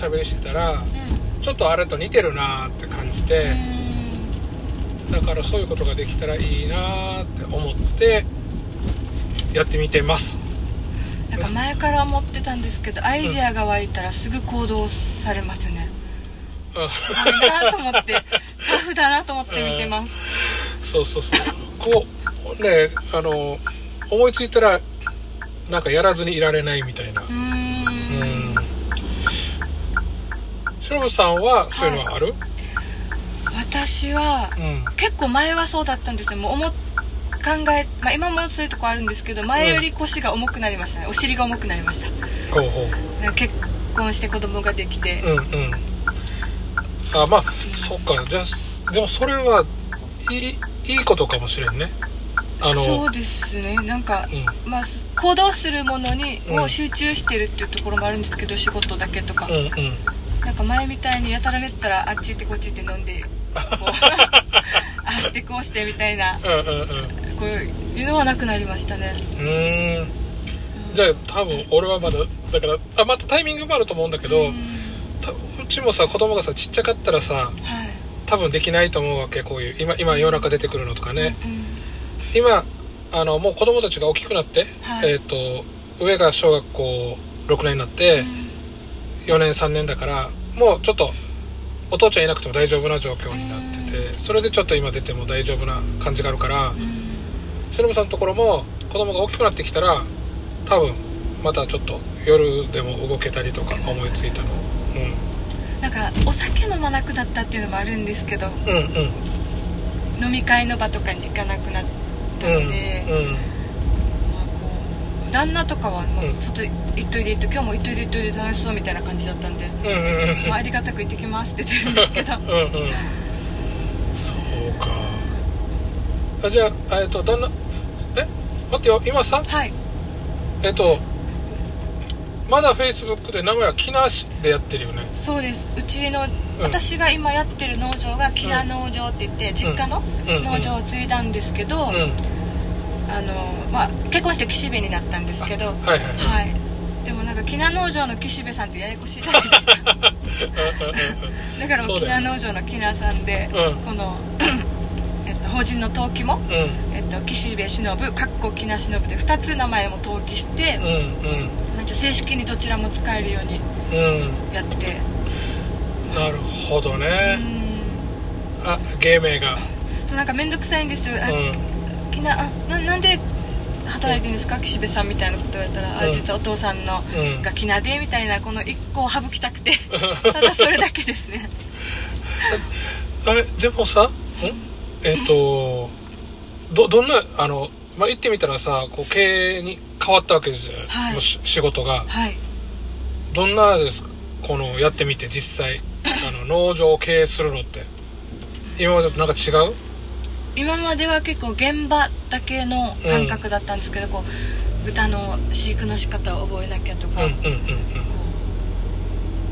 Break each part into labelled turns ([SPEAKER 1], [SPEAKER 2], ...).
[SPEAKER 1] の中でおしゃべりしてたら
[SPEAKER 2] うん。
[SPEAKER 1] ちょっとあれと似てるなって感じて、だからそういうことができたらいいなって思ってやってみてます。
[SPEAKER 2] なんか前から思ってたんですけどアイデアが湧いたらすぐ行動されますね。
[SPEAKER 1] うん。
[SPEAKER 2] すごいなと思って タフだなと思って見てます。
[SPEAKER 1] そうそうそう。こうねあの思いついたらなんかやらずにいられないみたいな。
[SPEAKER 2] う
[SPEAKER 1] んしのぶさんはそういうのはある、
[SPEAKER 2] 私は
[SPEAKER 1] うん。
[SPEAKER 2] 結構前はそうだったんですよ。もう思っ考え、まあ、今もそういうとこあるんですけど前より腰が重くなりましたね。お尻が重くなりました。
[SPEAKER 1] ほうほう。
[SPEAKER 2] 結婚して子供ができて、
[SPEAKER 1] うんうん。あまあそっか。じゃあでもそれはいいいいことかもしれんね。あの
[SPEAKER 2] そうですね。なんか、
[SPEAKER 1] うん。
[SPEAKER 2] まあ、行動するものに
[SPEAKER 1] うん。
[SPEAKER 2] もう集中してるっていうところもあるんですけど、仕事だけとか、
[SPEAKER 1] うんうん
[SPEAKER 2] なんか前みたいにやたらめったらあっち行ってこっち行って飲んでこう ああしてこうしてみたいな。
[SPEAKER 1] うんうんうん。
[SPEAKER 2] こういうのはなくなりましたね。
[SPEAKER 1] うーん。じゃあ多分俺はまだだからあまたタイミングもあると思うんだけど、
[SPEAKER 2] う
[SPEAKER 1] うちもさ子供がさちっちゃかったらさ
[SPEAKER 2] はい。
[SPEAKER 1] 多分できないと思うわけこういう今今夜中出てくるのとかね、
[SPEAKER 2] うん
[SPEAKER 1] 今あのもう子供たちが大きくなって、
[SPEAKER 2] はい。
[SPEAKER 1] えっ、と上が小学校6年になって4年3年だからもうちょっとお父ちゃんいなくても大丈夫な状況になっててそれでちょっと今出ても大丈夫な感じがあるから
[SPEAKER 2] うん。うん
[SPEAKER 1] しのぶさんのところも子供が大きくなってきたら多分またちょっと夜でも動けたりとか思いついたの。
[SPEAKER 2] なんかお酒飲まなくなったっていうのもあるんですけど
[SPEAKER 1] うんうん。うん
[SPEAKER 2] 飲み会の場とかに行かなくなった
[SPEAKER 1] うん
[SPEAKER 2] ので、
[SPEAKER 1] うん
[SPEAKER 2] う旦那とかはもう
[SPEAKER 1] うん。
[SPEAKER 2] 外行っといで行っと今日も行っといで行っといで楽しそうみたいな感じだったんで、
[SPEAKER 1] うんうんうん
[SPEAKER 2] まあ、ありがたく行ってきますって言ってるんですけど。
[SPEAKER 1] うんうんそうか。あじゃあえっと旦那え待ってよ今さ？
[SPEAKER 2] はい。
[SPEAKER 1] えっとまだフェイスブックで名古屋木梨でやってるよね？
[SPEAKER 2] そうです。うちの、私が今やってる農場が木名農場って言って実家の
[SPEAKER 1] うん。うん。
[SPEAKER 2] 農場を継いだんですけど、
[SPEAKER 1] うん
[SPEAKER 2] あのまあ、結婚して岸辺になったんですけど
[SPEAKER 1] はいはいはい。
[SPEAKER 2] はい。でもなんか木名農場の岸辺さんってややこしいじゃないですか。だからも
[SPEAKER 1] そううだよね。
[SPEAKER 2] 木名農場の木名さんで、
[SPEAKER 1] うん。
[SPEAKER 2] この えっと、法人の登記も、
[SPEAKER 1] うん。
[SPEAKER 2] えっと、岸辺忍かっこ木名忍で2つ名前も登記して、
[SPEAKER 1] うんうん。
[SPEAKER 2] まあ正式にどちらも使えるように
[SPEAKER 1] うん。
[SPEAKER 2] やって。
[SPEAKER 1] なるほど
[SPEAKER 2] う
[SPEAKER 1] ね
[SPEAKER 2] ん。
[SPEAKER 1] あ芸名が。
[SPEAKER 2] そうなんか面倒くさいんです。あ、
[SPEAKER 1] うん
[SPEAKER 2] きなあななんで働いてるんですか？岸辺さんみたいなこと言われたら、あ
[SPEAKER 1] うん。
[SPEAKER 2] 実はお父さんの
[SPEAKER 1] うん。
[SPEAKER 2] がきなでみたいなこの一個を省きたくて ただそれだけですね。
[SPEAKER 1] あれでもさん。えっ、とどどんなあのまあ言ってみたらさこう経営に変わったわけじゃん、
[SPEAKER 2] はい。
[SPEAKER 1] 仕事が。
[SPEAKER 2] はい。
[SPEAKER 1] どんなですか？このやってみて実際。あの 農場を経営するのって。今までとなんか違う？
[SPEAKER 2] 今までは結構現場だけの感覚だったんですけど、こう豚の飼育の仕方を覚えなきゃとか、
[SPEAKER 1] うんうんうん
[SPEAKER 2] こ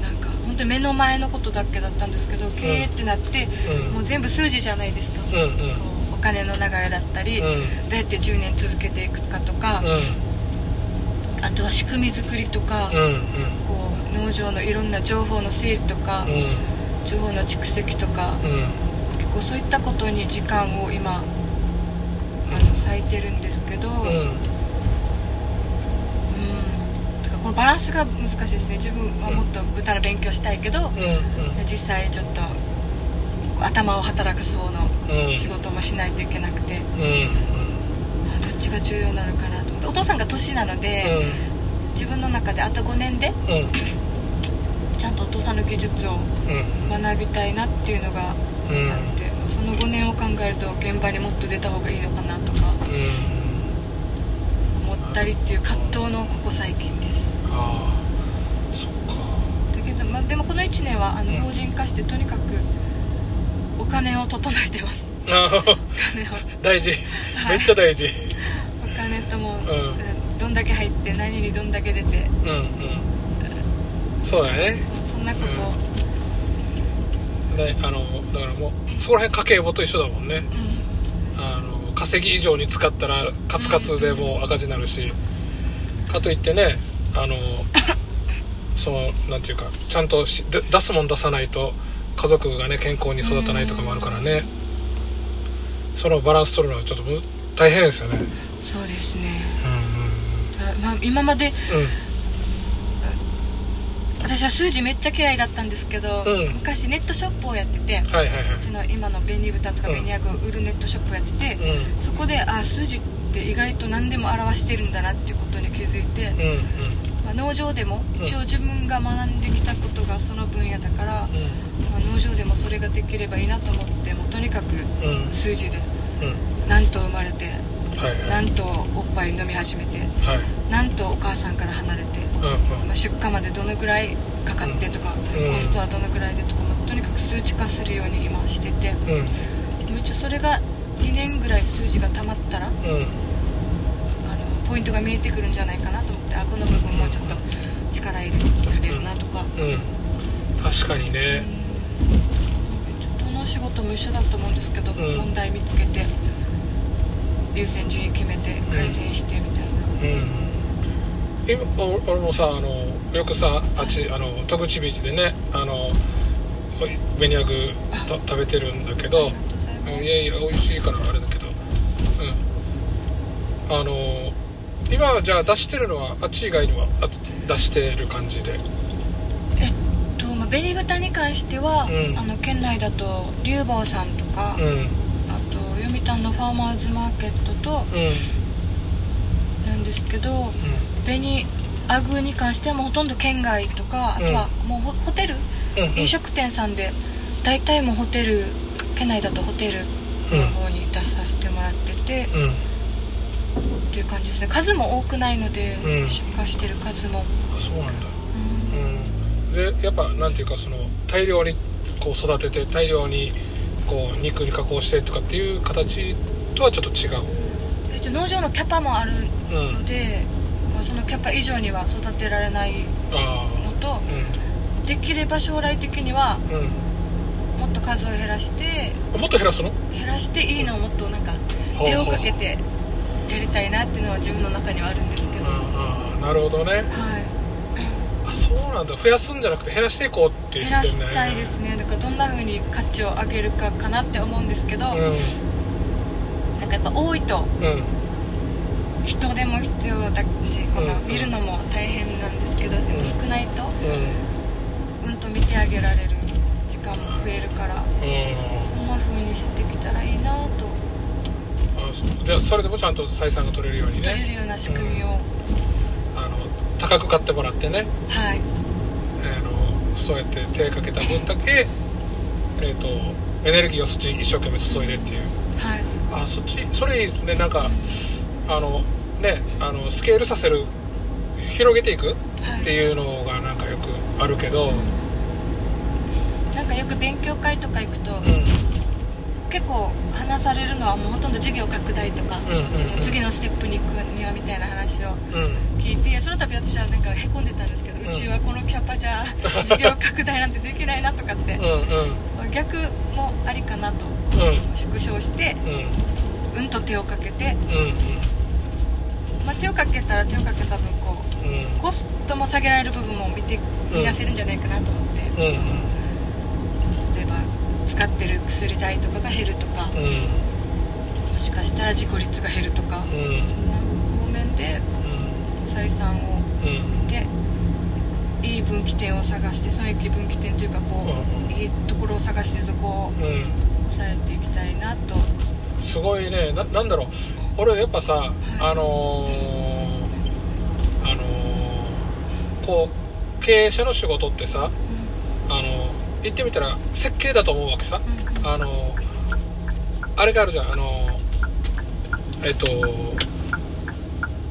[SPEAKER 2] うなんか本当に目の前のことだけだったんですけど経営ってなって、
[SPEAKER 1] うん。
[SPEAKER 2] もう全部数字じゃないですか、
[SPEAKER 1] うんうん。
[SPEAKER 2] こうお金の流れだったり、
[SPEAKER 1] うん。
[SPEAKER 2] どうやって10年続けていくかとか、あとは仕組み作りとか、
[SPEAKER 1] うんうん。
[SPEAKER 2] こう農場のいろんな情報の整理とか、
[SPEAKER 1] うん。
[SPEAKER 2] 情報の蓄積とか、構そういったことに時間を今あの割いてるんですけど、うん。
[SPEAKER 1] うん。
[SPEAKER 2] だからこのバランスが難しいですね。自分はもっと豚の勉強したいけど、
[SPEAKER 1] うん。うん。
[SPEAKER 2] 実際ちょっと頭を働かす方の
[SPEAKER 1] うん。
[SPEAKER 2] 仕事もしないといけなくて、
[SPEAKER 1] うん。
[SPEAKER 2] あどっちが重要なのかなと思って。お父さんが年なの
[SPEAKER 1] う
[SPEAKER 2] で、
[SPEAKER 1] ん。
[SPEAKER 2] 自分の中であと5年で
[SPEAKER 1] うん。
[SPEAKER 2] ちゃんとお父さんの技術を
[SPEAKER 1] うん。
[SPEAKER 2] 学びたいなっていうのが
[SPEAKER 1] うん
[SPEAKER 2] あって、その5年を考えると現場にもっと出た方がいいのかなとか思ったりっていう葛藤のここ最近です。
[SPEAKER 1] ああそっか。
[SPEAKER 2] だけど、まあ、でもこの1年はあの
[SPEAKER 1] うん。
[SPEAKER 2] 法人化してとにかくお金を整えてます。
[SPEAKER 1] ああ
[SPEAKER 2] お金を。
[SPEAKER 1] 大事。
[SPEAKER 2] はい。
[SPEAKER 1] めっちゃ大事。
[SPEAKER 2] お金とも、
[SPEAKER 1] ん。
[SPEAKER 2] どんだけ入って何にどんだけ出て。
[SPEAKER 1] うんうん。そうだね。
[SPEAKER 2] そそんなことを、
[SPEAKER 1] ねあのだからもうそこら辺家計簿と一緒だもんね。
[SPEAKER 2] うん。
[SPEAKER 1] あの稼ぎ以上に使ったらカツカツでもう赤字になるし。かといってねあの そのなんていうかちゃんと出すもん出さないと家族がね健康に育たないとかもあるからね。そのバランス取るのはちょっとむ大変ですよね。
[SPEAKER 2] そうですね。
[SPEAKER 1] うん
[SPEAKER 2] まあ、今まで
[SPEAKER 1] うんうん
[SPEAKER 2] 私は数字めっちゃ嫌いだったんですけど、
[SPEAKER 1] うん。
[SPEAKER 2] 昔ネットショップをやってて
[SPEAKER 1] はいはいは
[SPEAKER 2] うちの今の紅豚とか
[SPEAKER 1] うん
[SPEAKER 2] 紅ヤグを売るネットショップをやってて、
[SPEAKER 1] いうん。
[SPEAKER 2] そこであ数字って意外と何でも表してるんだなっていうことに気づいて、
[SPEAKER 1] うんうん。
[SPEAKER 2] まあ、農場でも
[SPEAKER 1] うん
[SPEAKER 2] 一応自分が学んできたことがその分野だから、
[SPEAKER 1] うん。
[SPEAKER 2] まあ、農場でもそれができればいいなと思ってもうとにかく
[SPEAKER 1] うん。
[SPEAKER 2] 数字で
[SPEAKER 1] うん。
[SPEAKER 2] 何と生まれて
[SPEAKER 1] はいはい。
[SPEAKER 2] 何とおっぱい飲み始めて
[SPEAKER 1] はい。
[SPEAKER 2] 何とお母さんから離れて、
[SPEAKER 1] うんうん。
[SPEAKER 2] まあ、出荷までどのぐらいかかってとか、
[SPEAKER 1] うん。
[SPEAKER 2] コストはどのぐらいでとか、まあとにかく数値化するように今してて
[SPEAKER 1] うん。
[SPEAKER 2] 一応それが2年ぐらい数字がたまったら
[SPEAKER 1] うん。
[SPEAKER 2] あのポイントが見えてくるんじゃないかなと思ってあこの部分もうちょっと力入れられるなとか、
[SPEAKER 1] うん。確かに
[SPEAKER 2] うん。
[SPEAKER 1] ね
[SPEAKER 2] ちょっとどの仕事も一緒だと思うんですけど、
[SPEAKER 1] うん。
[SPEAKER 2] 問題見つけて優先順位決めて改善してみたいな、
[SPEAKER 1] うん。今お俺もさあのよくさあっちあの戸口ビーチでねあのベニヤグた食べてるんだけ
[SPEAKER 2] あ
[SPEAKER 1] ど
[SPEAKER 2] い
[SPEAKER 1] やいや美味しいからあれだけど。うん。あの今はじゃあ出してるのはあっち以外にはあ出してる感じで。
[SPEAKER 2] えっと、まあ、紅豚に関しては、
[SPEAKER 1] うん。
[SPEAKER 2] あの県内だと龍宝さんとか、
[SPEAKER 1] うん
[SPEAKER 2] あと読谷のファーマーズマーケットと
[SPEAKER 1] うん
[SPEAKER 2] なんですけど紅アグに関してはもうほとんど県外とかあとはもうホホテル、
[SPEAKER 1] うんうん。
[SPEAKER 2] 飲食店さんで大体もうホテル県内だとホテルの方に出させてもらってて、
[SPEAKER 1] うん。
[SPEAKER 2] っていう感じですね。数も多くないので、
[SPEAKER 1] うん。
[SPEAKER 2] 出荷してる数も、
[SPEAKER 1] あそうなんだ。
[SPEAKER 2] うん。
[SPEAKER 1] うん。でやっぱなんていうかその大量にこう育てて大量にこう肉に加工してとかっていう形とはちょっと違う。
[SPEAKER 2] で一応農場のキャパもある
[SPEAKER 1] うん。
[SPEAKER 2] ので、まあ、そのキャパ以上には育てられない
[SPEAKER 1] あ
[SPEAKER 2] のと
[SPEAKER 1] あ
[SPEAKER 2] できれば将来的には
[SPEAKER 1] うん。うん
[SPEAKER 2] もっと数を減らして
[SPEAKER 1] もっと減らすの？
[SPEAKER 2] 減らしていいのをもっとなんか手をかけてやりたいなっていうのは自分の中にはあるんですけど、は
[SPEAKER 1] ああなるほどね。
[SPEAKER 2] い
[SPEAKER 1] あそうなんだ。増やすんじゃなくて減らしていこうって
[SPEAKER 2] 減ら
[SPEAKER 1] してんね
[SPEAKER 2] したいですね。だからどんな風に価値を上げるかかなって思うんですけど、
[SPEAKER 1] うん。
[SPEAKER 2] なんかやっぱ多いと
[SPEAKER 1] うん。
[SPEAKER 2] 人手も必要だしこの
[SPEAKER 1] うん
[SPEAKER 2] 見るのも大変なんですけど、でも少ないと
[SPEAKER 1] うん。
[SPEAKER 2] うんと見てあげられる時間も増えるから
[SPEAKER 1] うん。
[SPEAKER 2] そんな風にしてきたらいいなと。
[SPEAKER 1] あそう。じゃあそれでもちゃんと採算が取れるようにね。
[SPEAKER 2] 取れるような仕組みを、
[SPEAKER 1] あの高く買ってもらってね。
[SPEAKER 2] はい。
[SPEAKER 1] あのそうやって手かけた分だけ、えー、とエネルギーをそっちに一生懸命注いでっていう。
[SPEAKER 2] はい、
[SPEAKER 1] あそっちそれいいですね。なんかあのねあのスケールさせる広げていく
[SPEAKER 2] はい。
[SPEAKER 1] っていうのがなんかよくあるけど、
[SPEAKER 2] うん。なんかよく勉強会とか行くと、
[SPEAKER 1] うん
[SPEAKER 2] 結構話されるのはもうほとんど事業拡大とか、
[SPEAKER 1] うんうんうん。
[SPEAKER 2] 次のステップに行くにはみたいな話を
[SPEAKER 1] うん。
[SPEAKER 2] 聞いてその度私はなんかへこんでたんですけど、
[SPEAKER 1] う
[SPEAKER 2] うんちはこのキャパじゃ 事業拡大なんてできないなとかって
[SPEAKER 1] うんうん。
[SPEAKER 2] 逆もありかなと
[SPEAKER 1] うん。
[SPEAKER 2] 縮小して
[SPEAKER 1] うん。
[SPEAKER 2] うんと手をかけて、
[SPEAKER 1] うん
[SPEAKER 2] まあ、手をかけたら手をかけた分こ
[SPEAKER 1] うんうん。
[SPEAKER 2] うコストも下げられる部分も見て見出せるんじゃないかなと思って、
[SPEAKER 1] うんうん。
[SPEAKER 2] 例えば使ってる薬代とかが減るとか、
[SPEAKER 1] うん。
[SPEAKER 2] もしかしたら事故率が減るとか、
[SPEAKER 1] うん。
[SPEAKER 2] そんな方面で採算を
[SPEAKER 1] うん
[SPEAKER 2] 見ていい分岐点を探してそのいい分岐点というかこう、
[SPEAKER 1] うん
[SPEAKER 2] いいところを探してそこを
[SPEAKER 1] うん。
[SPEAKER 2] 抑えていきたいなと。
[SPEAKER 1] すごいね。ななんだろう。俺やっぱさ、あのーあのーこう経営者の仕事ってさ
[SPEAKER 2] うん。
[SPEAKER 1] あの言ってみたら設計だと思うわけさ。
[SPEAKER 2] うんうん。
[SPEAKER 1] あのあれがあるじゃん。あのえっと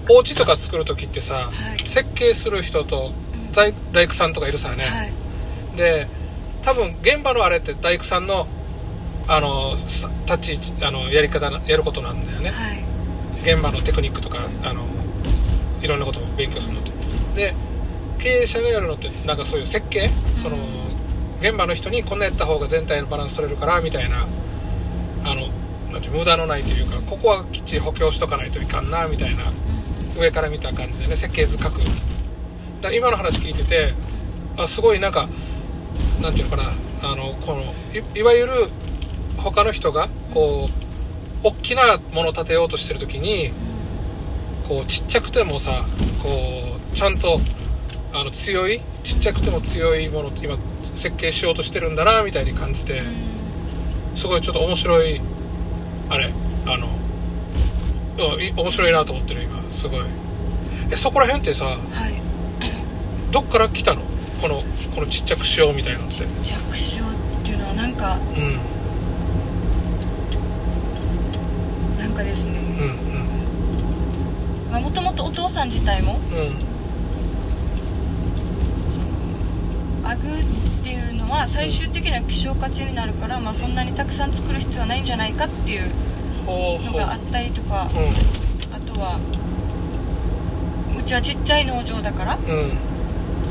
[SPEAKER 1] お家とか作る時ってさ
[SPEAKER 2] はい。
[SPEAKER 1] 設計する人と
[SPEAKER 2] うん。
[SPEAKER 1] 大大工さんとかいるさね、
[SPEAKER 2] はい。
[SPEAKER 1] で多分現場のあれって大工さんのあのさ立ち位置あのやり方なやることなんだよね。
[SPEAKER 2] はい。
[SPEAKER 1] 現場のテクニックとかあのいろんなことを勉強するのって。で経営者がやるのってなんかそういう設計？その現場の人にこんなやった方が全体のバランス取れるからみたいなあのなんて無駄のないというかここはきっちり補強しとかないといかんなみたいな
[SPEAKER 2] うん。
[SPEAKER 1] 上から見た感じでね設計図書く。だ今の話聞いててあすごいなんかなんていうのかなあのこのいいわゆる他の人がこう大きなものを建てようとしてる時にこうちっちゃくてもさこうちゃんとあの強いちっちゃくても強いものを今設計しようとしてるんだなみたいに感じて
[SPEAKER 2] うん
[SPEAKER 1] すごいちょっと面白いあれあの面白いなと思ってる今すごい。えそこら辺ってさ
[SPEAKER 2] はい。
[SPEAKER 1] どっから来たの？このこのちっちゃくしようみたいなのって。
[SPEAKER 2] 弱小っていうのはなんか
[SPEAKER 1] うん。
[SPEAKER 2] なんかですね。
[SPEAKER 1] うん
[SPEAKER 2] もともとお父さん自体も
[SPEAKER 1] うんうん
[SPEAKER 2] アグっていうのは最終的な希少価値になるから、まあ、そんなにたくさん作る必要はないんじゃないかっていうのがあったりとか
[SPEAKER 1] うん。
[SPEAKER 2] あとはうちはちっちゃい農場だから
[SPEAKER 1] うん。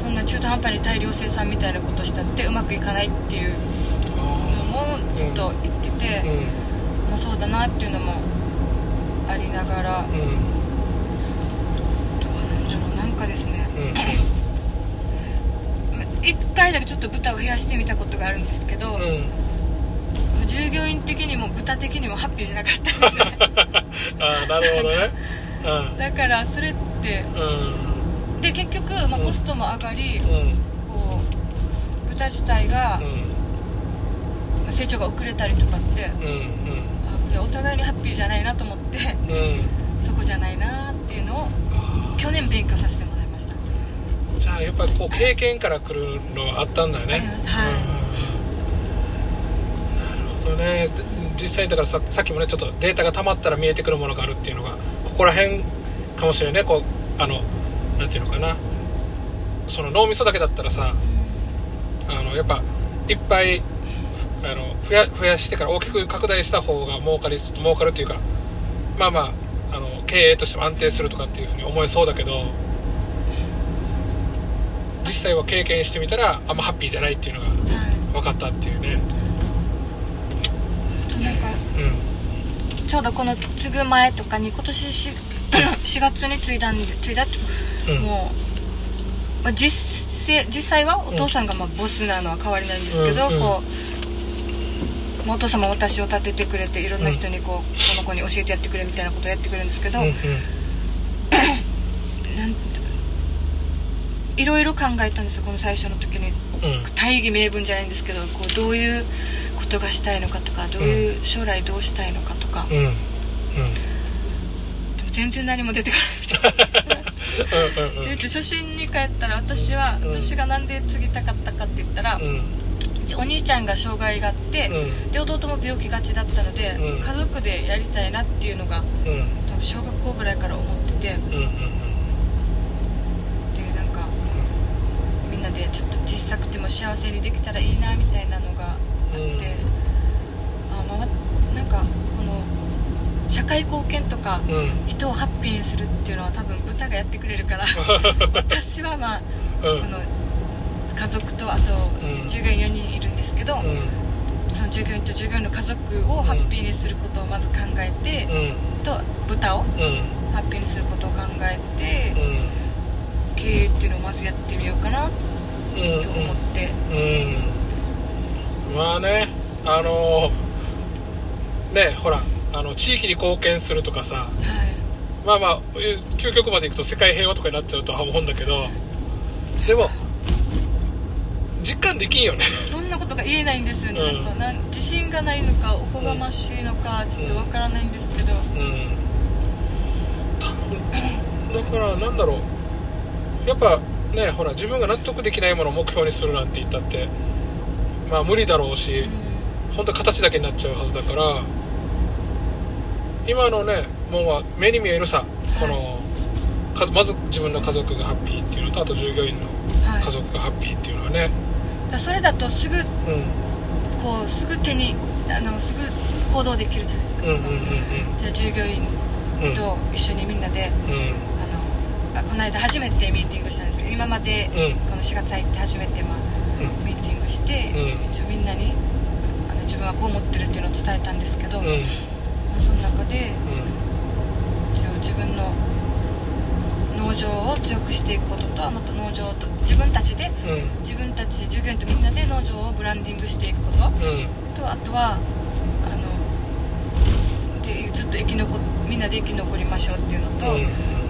[SPEAKER 2] そんな中途半端に大量生産みたいなことしたってうまくいかないっていうの
[SPEAKER 1] あ
[SPEAKER 2] もずっと言ってて、
[SPEAKER 1] ーうん。
[SPEAKER 2] まあ、そうだなっていうのもありながら、あ
[SPEAKER 1] うん。
[SPEAKER 2] とはなんだろうなんかですね
[SPEAKER 1] うん
[SPEAKER 2] 一回だけちょっと豚を増やしてみたことがあるんですけど、
[SPEAKER 1] うん。
[SPEAKER 2] 従業員的にも豚的にもハッピーじゃなかったんですね。
[SPEAKER 1] ああなるほどね。
[SPEAKER 2] だからそれって
[SPEAKER 1] うん。
[SPEAKER 2] で結局、まあ、コストも上がり、
[SPEAKER 1] うん。
[SPEAKER 2] こう豚自体が、
[SPEAKER 1] うん。
[SPEAKER 2] まあ成長が遅れたりとかって、
[SPEAKER 1] うん
[SPEAKER 2] あこれお互いにハッピーじゃないなと思って
[SPEAKER 1] うん。うん
[SPEAKER 2] そこじゃないなっていうのを
[SPEAKER 1] あ
[SPEAKER 2] 去年勉強させて
[SPEAKER 1] じゃあやっぱりこう経験から来るのはあったんだよね。
[SPEAKER 2] はい
[SPEAKER 1] うん。なるほどね。で実際だからささっきもねちょっとデータが溜まったら見えてくるものがあるっていうのがここら辺かもしれないね。こうあのなんていうのかな。その脳みそだけだったらさあのやっぱいっぱいあの増や増やしてから大きく拡大した方が儲かり儲かるっていうかまあまああの経営としても安定するとかっていうふうに思えそうだけど実際は経験してみたらあんまハッピーじゃないっていうのが分かったっていうね。
[SPEAKER 2] となんか
[SPEAKER 1] うん。
[SPEAKER 2] ちょうどこの継ぐ前とかに今年 4, 4 月に継いだんで継いだって、
[SPEAKER 1] うん。
[SPEAKER 2] もう、まあ、実際実際はお父さんがまあボスなのは変わりないんですけど、
[SPEAKER 1] うんうん。
[SPEAKER 2] こうまあお父さんも私を立ててくれていろんな人にこう、この子に教えてやってくれみたいなことをやってくれるんですけど、
[SPEAKER 1] うんうん
[SPEAKER 2] いろいろ考えたんですよこの最初の時に。
[SPEAKER 1] うん。
[SPEAKER 2] 大義名分じゃないんですけどこうどういうことがしたいのかとかどういう将来どうしたいのかとか、
[SPEAKER 1] うん。うん。
[SPEAKER 2] でも全然何も出てこない
[SPEAKER 1] うんうん
[SPEAKER 2] で初心に帰ったら私は、
[SPEAKER 1] うん。
[SPEAKER 2] 私がなんで継ぎたかったかって言ったら、お兄ちゃんが障害があって、
[SPEAKER 1] うん。
[SPEAKER 2] で弟も病気がちだったので、
[SPEAKER 1] うん。
[SPEAKER 2] 家族でやりたいなっていうのが
[SPEAKER 1] うん。
[SPEAKER 2] 多分小学校ぐらいから思ってて。
[SPEAKER 1] うんうん
[SPEAKER 2] でなんかみんなでちょっと小さくても幸せにできたらいいなみたいなのがあって、
[SPEAKER 1] うん。
[SPEAKER 2] あまあなんかこの社会貢献とか人をハッピーにするっていうのは多分豚がやってくれるから 私はまあ
[SPEAKER 1] うん。
[SPEAKER 2] この家族とあと
[SPEAKER 1] うん。
[SPEAKER 2] 従業員4人いるんですけど、
[SPEAKER 1] うん。
[SPEAKER 2] その従業員と従業員の家族をハッピーにすることをまず考えて、
[SPEAKER 1] うん。
[SPEAKER 2] と豚を
[SPEAKER 1] うん。
[SPEAKER 2] ハッピーにすることを考えて、
[SPEAKER 1] うん。
[SPEAKER 2] 経営っていうのをまずやってと
[SPEAKER 1] うん
[SPEAKER 2] 思って、
[SPEAKER 1] うん。まあねあのねほらあの地域に貢献するとかさ。
[SPEAKER 2] はい。
[SPEAKER 1] まあまあ究極までいくと世界平和とかになっちゃうとは思うんだけど。でも実感できんよね。
[SPEAKER 2] そんなことが言えないんですよね、
[SPEAKER 1] うん。
[SPEAKER 2] なんかなん自信がないのかおこがましいのかちょっとわからないんですけど、
[SPEAKER 1] うん。だからなんだろう。やっぱねほら自分が納得できないものを目標にするなんて言ったってまあ無理だろうし、
[SPEAKER 2] うん。
[SPEAKER 1] 本当形だけになっちゃうはずだから今のねもんは目に見えるさこの、かまず自分の家族がハッピーっていうのとあと従業員の
[SPEAKER 2] はい。
[SPEAKER 1] 家族がハッピーっていうのはね、
[SPEAKER 2] だからそれだとすぐ
[SPEAKER 1] うん、
[SPEAKER 2] こうすぐ手にあのすぐ行動できるじゃないですか、
[SPEAKER 1] うんうんうん
[SPEAKER 2] じゃあ従業員
[SPEAKER 1] うんうん。
[SPEAKER 2] と一緒にみんなで、
[SPEAKER 1] うん。
[SPEAKER 2] あのあこの間初めてミーティングしたんです今まで
[SPEAKER 1] うん。
[SPEAKER 2] この4月入って初めて、まあ、
[SPEAKER 1] うん。
[SPEAKER 2] ミーティングして、
[SPEAKER 1] うん。
[SPEAKER 2] 一応みんなにあの自分はこう思ってるっていうのを伝えたんですけど、
[SPEAKER 1] うん。
[SPEAKER 2] まあその中で
[SPEAKER 1] うん。
[SPEAKER 2] 一応自分の農場を強くしていくこととまた農場と自分たちで
[SPEAKER 1] うん。
[SPEAKER 2] 自分たち従業員とみんなで農場をブランディングしていくこと
[SPEAKER 1] うん。
[SPEAKER 2] とあとはあのでずっと生き残みんなで生き残りましょうっていうのと、
[SPEAKER 1] うん。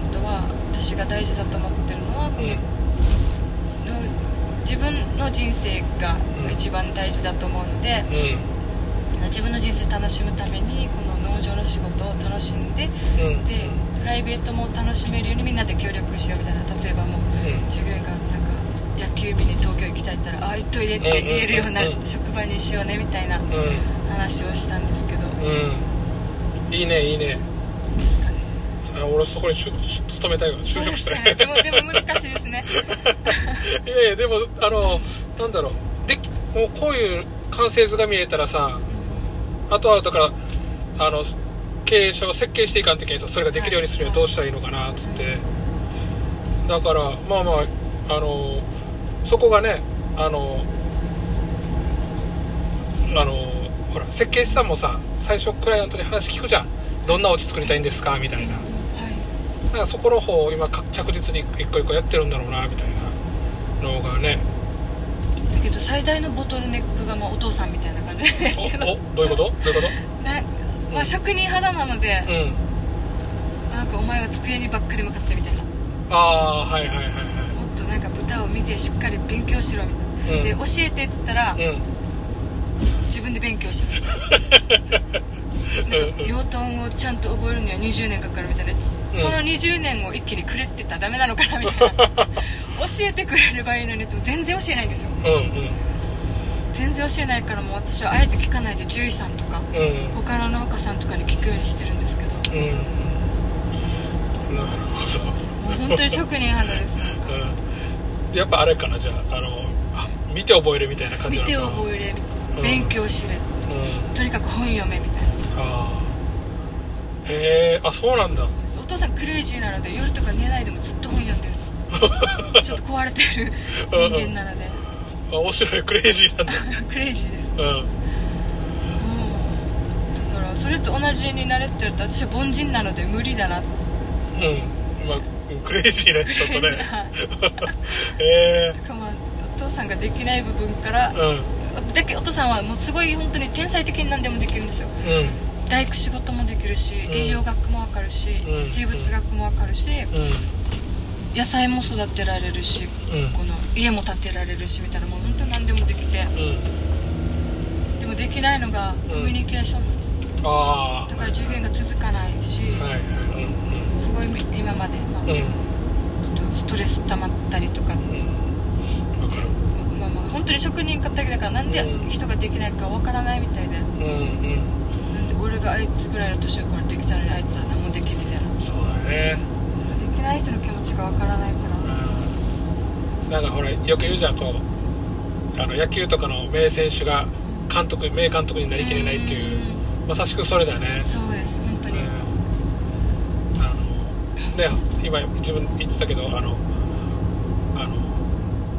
[SPEAKER 2] あとは私が大事だと思ってるのは、この
[SPEAKER 1] うん。
[SPEAKER 2] 自分の人生が
[SPEAKER 1] うん
[SPEAKER 2] 一番大事だと思うので、自分の人生楽しむためにこの農場の仕事を楽しんで
[SPEAKER 1] うん。
[SPEAKER 2] でプライベートも楽しめるようにみんなで協力しようみたいな例えばもう
[SPEAKER 1] うん
[SPEAKER 2] 従業員がなんか野球日に東京行きたいったら「ああ行っといで」って言えるような職場にしようねみたいな
[SPEAKER 1] うん。
[SPEAKER 2] 話をしたんですけど。
[SPEAKER 1] うん。いいねいいね俺そこにしゅし勤めたいわ就職したい。
[SPEAKER 2] でもでも難しいですね
[SPEAKER 1] いやいやでもあのなんだろう。でもうこういう完成図が見えたらさあとはだからあの経営者を設計していかんといけないさそれができるようにするにはどうしたらいいのかなっつって、だからまあまああのそこがねあのあのほら設計士さんもさ最初クライアントに話聞くじゃん。どんなお家作りたいんですかみたいな。
[SPEAKER 2] はい
[SPEAKER 1] だからそこの方を今か着実に一個一個やってるんだろうなみたいなのがね。
[SPEAKER 2] だけど最大のボトルネックがまあお父さんみたいな感じです
[SPEAKER 1] お
[SPEAKER 2] けど。
[SPEAKER 1] おどういうこと？どういうこ
[SPEAKER 2] ねまあ、職人肌なので
[SPEAKER 1] と、うん。
[SPEAKER 2] なんかお前は机にばっかり向かってみたいな。
[SPEAKER 1] ああーはいはいはいは
[SPEAKER 2] もっとなんか豚を見てしっかり勉強しろみたいな、
[SPEAKER 1] うん。
[SPEAKER 2] で教えてって言ったら、
[SPEAKER 1] いうん。
[SPEAKER 2] 自分で勉強しろ 養豚をちゃんと覚えるには20年かかるみたいな、その20年を一気にくれってたらダメなのかなみたいな。教えてくれればいいのにっても全然教えないんですよ。
[SPEAKER 1] うんうん。
[SPEAKER 2] 全然教えないからもう私はあえて聞かないで獣医さんとか
[SPEAKER 1] うん。
[SPEAKER 2] 他の農家さんとかに聞くようにしてるんですけど。
[SPEAKER 1] うん。なるほど。
[SPEAKER 2] もう本当に職人肌ですなんか。
[SPEAKER 1] うん。やっぱあれかなじゃああのあ見て覚えるみたいな感じ
[SPEAKER 2] 見
[SPEAKER 1] なのかな。
[SPEAKER 2] て覚えれ
[SPEAKER 1] うん。
[SPEAKER 2] 勉強しれ
[SPEAKER 1] うん。
[SPEAKER 2] とにかく本読めみたいな
[SPEAKER 1] ああへえあそうなんだ。
[SPEAKER 2] お父さんクレイジーなので夜とか寝ないでもずっと本読んでる。ちょっと壊れてる。人間なので。
[SPEAKER 1] あ面白い。クレイジーなんだ。
[SPEAKER 2] クレイジーです。
[SPEAKER 1] うん。
[SPEAKER 2] もうだからそれと同じになれって言われたら私は凡人なので無理だな。
[SPEAKER 1] うん。まあうんクレイジーな人とね。え
[SPEAKER 2] だからまあお父さんができな。い部分から
[SPEAKER 1] うん
[SPEAKER 2] だけどお父さんはもうすごい本当に天才的に何でもできるんですよ
[SPEAKER 1] うん
[SPEAKER 2] 大工仕事もできるし、
[SPEAKER 1] ん。
[SPEAKER 2] 栄養学もわかるし、
[SPEAKER 1] うん。
[SPEAKER 2] 生物学もわかるし、野菜も育てられるし
[SPEAKER 1] うん。うん
[SPEAKER 2] この家も建てられるしみたいなもう本当に何でもできて。
[SPEAKER 1] うん。
[SPEAKER 2] でもできないのがコミュニケーション。なんだから授業が続かないし、すごい今まで、まあ
[SPEAKER 1] うん。うん
[SPEAKER 2] ちょっとストレス溜まったりとか。まあまあ本当に職人かっただけだからなんで
[SPEAKER 1] うん。
[SPEAKER 2] 人ができないかわからないみたいで、
[SPEAKER 1] うんうん
[SPEAKER 2] 俺があいつぐらいの年からできたのにあいつは何もできんみたいな。
[SPEAKER 1] そうだね。
[SPEAKER 2] できない人の気持ちがわからないから。
[SPEAKER 1] うん。なんかほらよく言うじゃんこうあの野球とかの名選手が監督名監督になりきれないっていう。まさしくそれだよね。
[SPEAKER 2] んそうです本当に、
[SPEAKER 1] うん。あのね今自分言ってたけどあのあ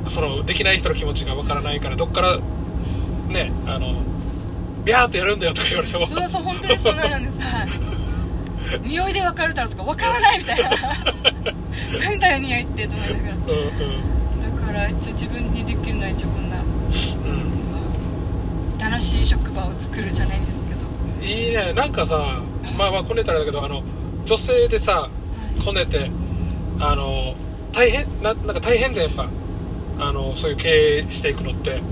[SPEAKER 1] のそのできない人の気持ちがわからないからどっからねあのビャーっとやるんだよとか言われても。
[SPEAKER 2] そうそう本当にそうなんです。はい。匂いでわかるだろうとかわからないみたいな。なんだよ匂いってと思いながら。
[SPEAKER 1] うんうん
[SPEAKER 2] だから一応自分にできるのは一応こんな、ま
[SPEAKER 1] うん。
[SPEAKER 2] あ楽しい職場を作るじゃないんですけど、
[SPEAKER 1] いいね。なんかさまあまあこねたらだけどあの女性でさ
[SPEAKER 2] はい。
[SPEAKER 1] こねてあの大変ななんか大変じゃんやっぱ。あのそういう経営していくのって。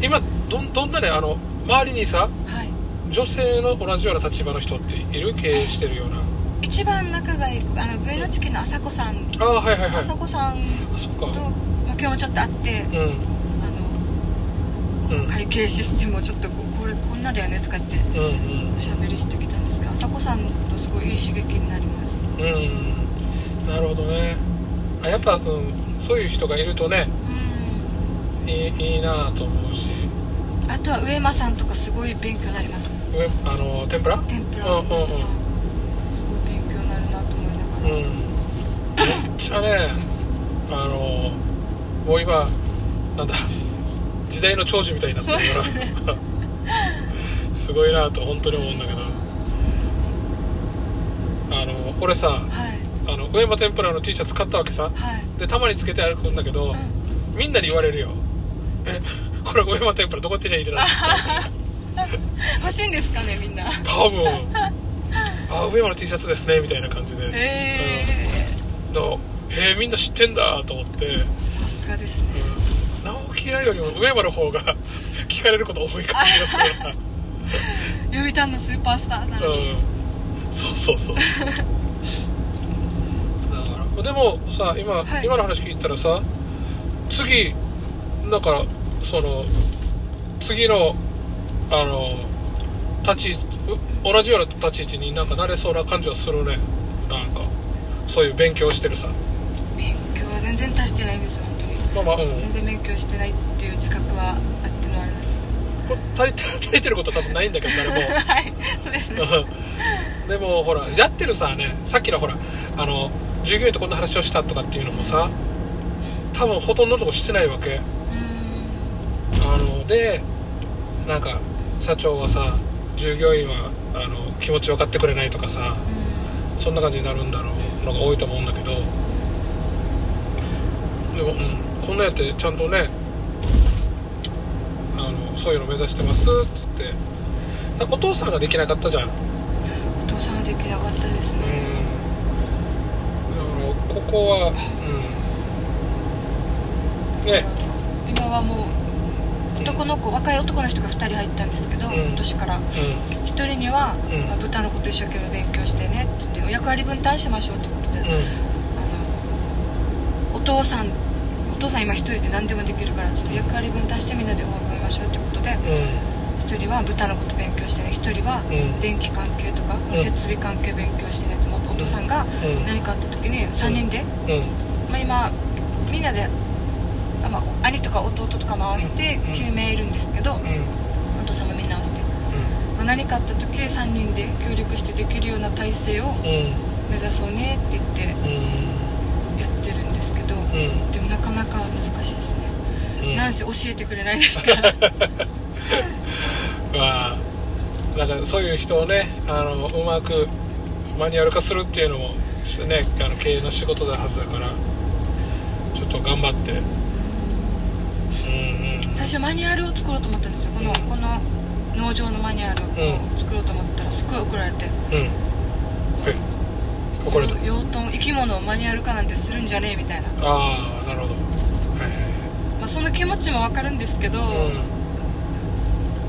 [SPEAKER 1] 今どんどんなねあの周りにさ
[SPEAKER 2] はい、
[SPEAKER 1] 女性の同じような立場の人っている？経営してるような。
[SPEAKER 2] 一番仲がいいあのブエノチキの朝子さん。
[SPEAKER 1] ああはいはいはい。
[SPEAKER 2] 朝子さん
[SPEAKER 1] あそっか。
[SPEAKER 2] と、まあ、今日もちょっと会って
[SPEAKER 1] うん。
[SPEAKER 2] あの
[SPEAKER 1] うん。
[SPEAKER 2] 会計システムをちょっとこれこんなだよねとかって
[SPEAKER 1] うんうん。
[SPEAKER 2] おしゃべりしてきたんですが朝子さんとすごいいい刺激になります。
[SPEAKER 1] うん。なるほどね。あやっぱ、うん、そういう人がいるとね
[SPEAKER 2] うん。
[SPEAKER 1] いいいいなと思うし
[SPEAKER 2] あとは上間さんとかすごい勉強になります。
[SPEAKER 1] 上あの天ぷら？
[SPEAKER 2] 天ぷら。
[SPEAKER 1] うんうんうん。
[SPEAKER 2] すごい勉強になるなと思いながら、
[SPEAKER 1] うん。めっちゃねあのもう今なんだ時代の長寿みたいになってるから。すごいなと本当に思うんだけど。あの俺さ
[SPEAKER 2] はい。
[SPEAKER 1] あの上山天ぷらの T シャツ買ったわけさ。
[SPEAKER 2] はい。
[SPEAKER 1] でたまにつけて歩くんだけど、
[SPEAKER 2] うん。
[SPEAKER 1] みんなに言われるよ「えこれ上山天ぷらどこ手に入れたんですか? 」
[SPEAKER 2] 欲しいんですかねみんな。
[SPEAKER 1] 多分。あ上山の T シャツですねみたいな感じで、
[SPEAKER 2] へえ
[SPEAKER 1] だからへえみんな知ってんだと思って、
[SPEAKER 2] さすがですね。
[SPEAKER 1] うん、直木屋よりも上山の方が 聞かれること多い感じがするな。
[SPEAKER 2] 読谷のスーパースターな。のに、
[SPEAKER 1] うん。そうそうそう。でもさ今、
[SPEAKER 2] はい。
[SPEAKER 1] 今の話聞いてたらさ次だからその次のあの立ち同じような立ち位置になんかなれそうな感じはするね。なんかそういう勉強してるさ。
[SPEAKER 2] 勉強は全然足りてないんですよ本当に。
[SPEAKER 1] まあまあうん。
[SPEAKER 2] 全然勉強してないっていう自覚はあってのあれなんです
[SPEAKER 1] 足りて 足りてることは多分ないんだけど誰も。
[SPEAKER 2] はいそうですね。
[SPEAKER 1] う んでもほらやってるさねさっきのほらあの従業員とこんな話をしたとかっていうのもさ多分ほとんどのとこしてないわけあのでなんか社長はさ従業員はあの気持ち分かってくれないとかさ
[SPEAKER 2] うん。
[SPEAKER 1] そんな感じになるんだろうのが多いと思うんだけどでも、うん、こんなんやってちゃんとねあのそういうの目指してますっつって。お父さんができなかったじゃん。
[SPEAKER 2] お父さんはできなかったですね、
[SPEAKER 1] うん。だからここはうん。ね。
[SPEAKER 2] 今はもう男の子若い男の人が2人入ったんですけど、
[SPEAKER 1] うん。
[SPEAKER 2] 今年から。
[SPEAKER 1] う
[SPEAKER 2] 1人には、
[SPEAKER 1] うん。
[SPEAKER 2] まあ豚のこと一生懸命勉強してねって言って役割分担しましょうってことで、あのお父さんお父さん今1人で何でもできるからちょっと役割分担してみんなで覚えましょうってことで1人は豚のこと勉強してね1人は
[SPEAKER 1] うん。
[SPEAKER 2] 電気関係とか、
[SPEAKER 1] ん。
[SPEAKER 2] 設備関係勉強してねってお父さんが
[SPEAKER 1] うん。
[SPEAKER 2] 何かあった時に3人で、
[SPEAKER 1] うん。
[SPEAKER 2] まあ、今みんなで、あまあ、兄とか弟とかも合わせて
[SPEAKER 1] うん
[SPEAKER 2] 9名いるんですけど、
[SPEAKER 1] うん。うん
[SPEAKER 2] お父さんもみんな合わせて、まあ、何かあった時3人で協力してできるような体制を
[SPEAKER 1] うん。
[SPEAKER 2] 目指そうねって言って
[SPEAKER 1] うん。
[SPEAKER 2] やってるんですけど、
[SPEAKER 1] うん。
[SPEAKER 2] でもなかなか難しいですね、
[SPEAKER 1] うん。
[SPEAKER 2] なんせ教えてくれないですから。
[SPEAKER 1] まあなんかそういう人をねあのうまくマニュアル化するっていうのもしねあの経営の仕事だはずだからちょっと頑張って
[SPEAKER 2] 最初マニュアルを作ろうと思ったんですよ。この,、
[SPEAKER 1] うん。
[SPEAKER 2] この農場のマニュアルを作ろうと思ったらすごい怒られて、
[SPEAKER 1] うん。え 怒られた。
[SPEAKER 2] 養豚生き物をマニュアル化なんてするんじゃねえみたいな、
[SPEAKER 1] ああなるほど。はい
[SPEAKER 2] まあ、その気持ちもわかるんですけど、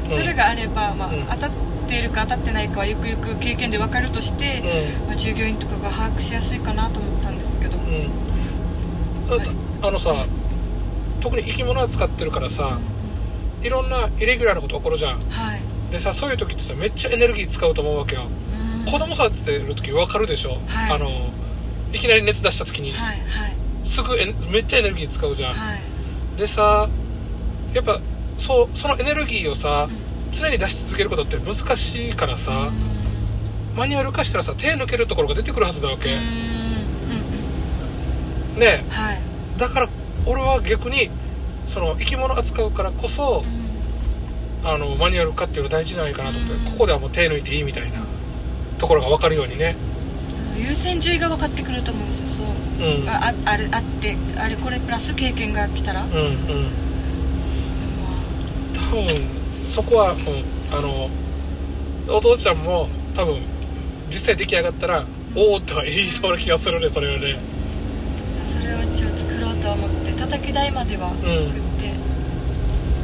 [SPEAKER 2] それがあれば、まあ
[SPEAKER 1] うん。
[SPEAKER 2] 当たっているか当たってないかはゆくゆく経験でわかるとして、まあ、従業員とかが把握しやすいかなと思ったんですけど、
[SPEAKER 1] あのさ特に生き物扱ってるからさいろんなイレギュラーなこと起こるじゃん。
[SPEAKER 2] はい、
[SPEAKER 1] でさそういう時ってさめっちゃエネルギー使うと思うわけよ。
[SPEAKER 2] うん。
[SPEAKER 1] 子供育ててる時分かるでしょ、
[SPEAKER 2] はい。
[SPEAKER 1] あのいきなり熱出した時に。
[SPEAKER 2] はいはい。
[SPEAKER 1] すぐめっちゃエネルギー使うじゃん、
[SPEAKER 2] はい。
[SPEAKER 1] でさやっぱそうそのエネルギーをさ
[SPEAKER 2] うん。
[SPEAKER 1] 常に出し続けることって難しいからさ、
[SPEAKER 2] うん。
[SPEAKER 1] マニュアル化したらさ手抜けるところが出てくるはずだわけ、
[SPEAKER 2] うんうん
[SPEAKER 1] ね
[SPEAKER 2] うん。はい。
[SPEAKER 1] だから俺は逆にその生き物扱うからこそ、
[SPEAKER 2] うん
[SPEAKER 1] あのマニュアル化っていうの大事じゃないかなと思って、
[SPEAKER 2] うん。
[SPEAKER 1] ここではもう手抜いていいみたいなところが分かるようにね。
[SPEAKER 2] 優先順位が分かってくると思うんですよそう。
[SPEAKER 1] うん。
[SPEAKER 2] あああれあってあれこれプラス経験が来たら、で
[SPEAKER 1] うんうん。
[SPEAKER 2] も
[SPEAKER 1] 多分そこは、うん、あのお父ちゃんも多分実際出来上がったらおおとは言いそうな気がするねそれはね
[SPEAKER 2] それを一応作ろうとは思って叩き台までは作って、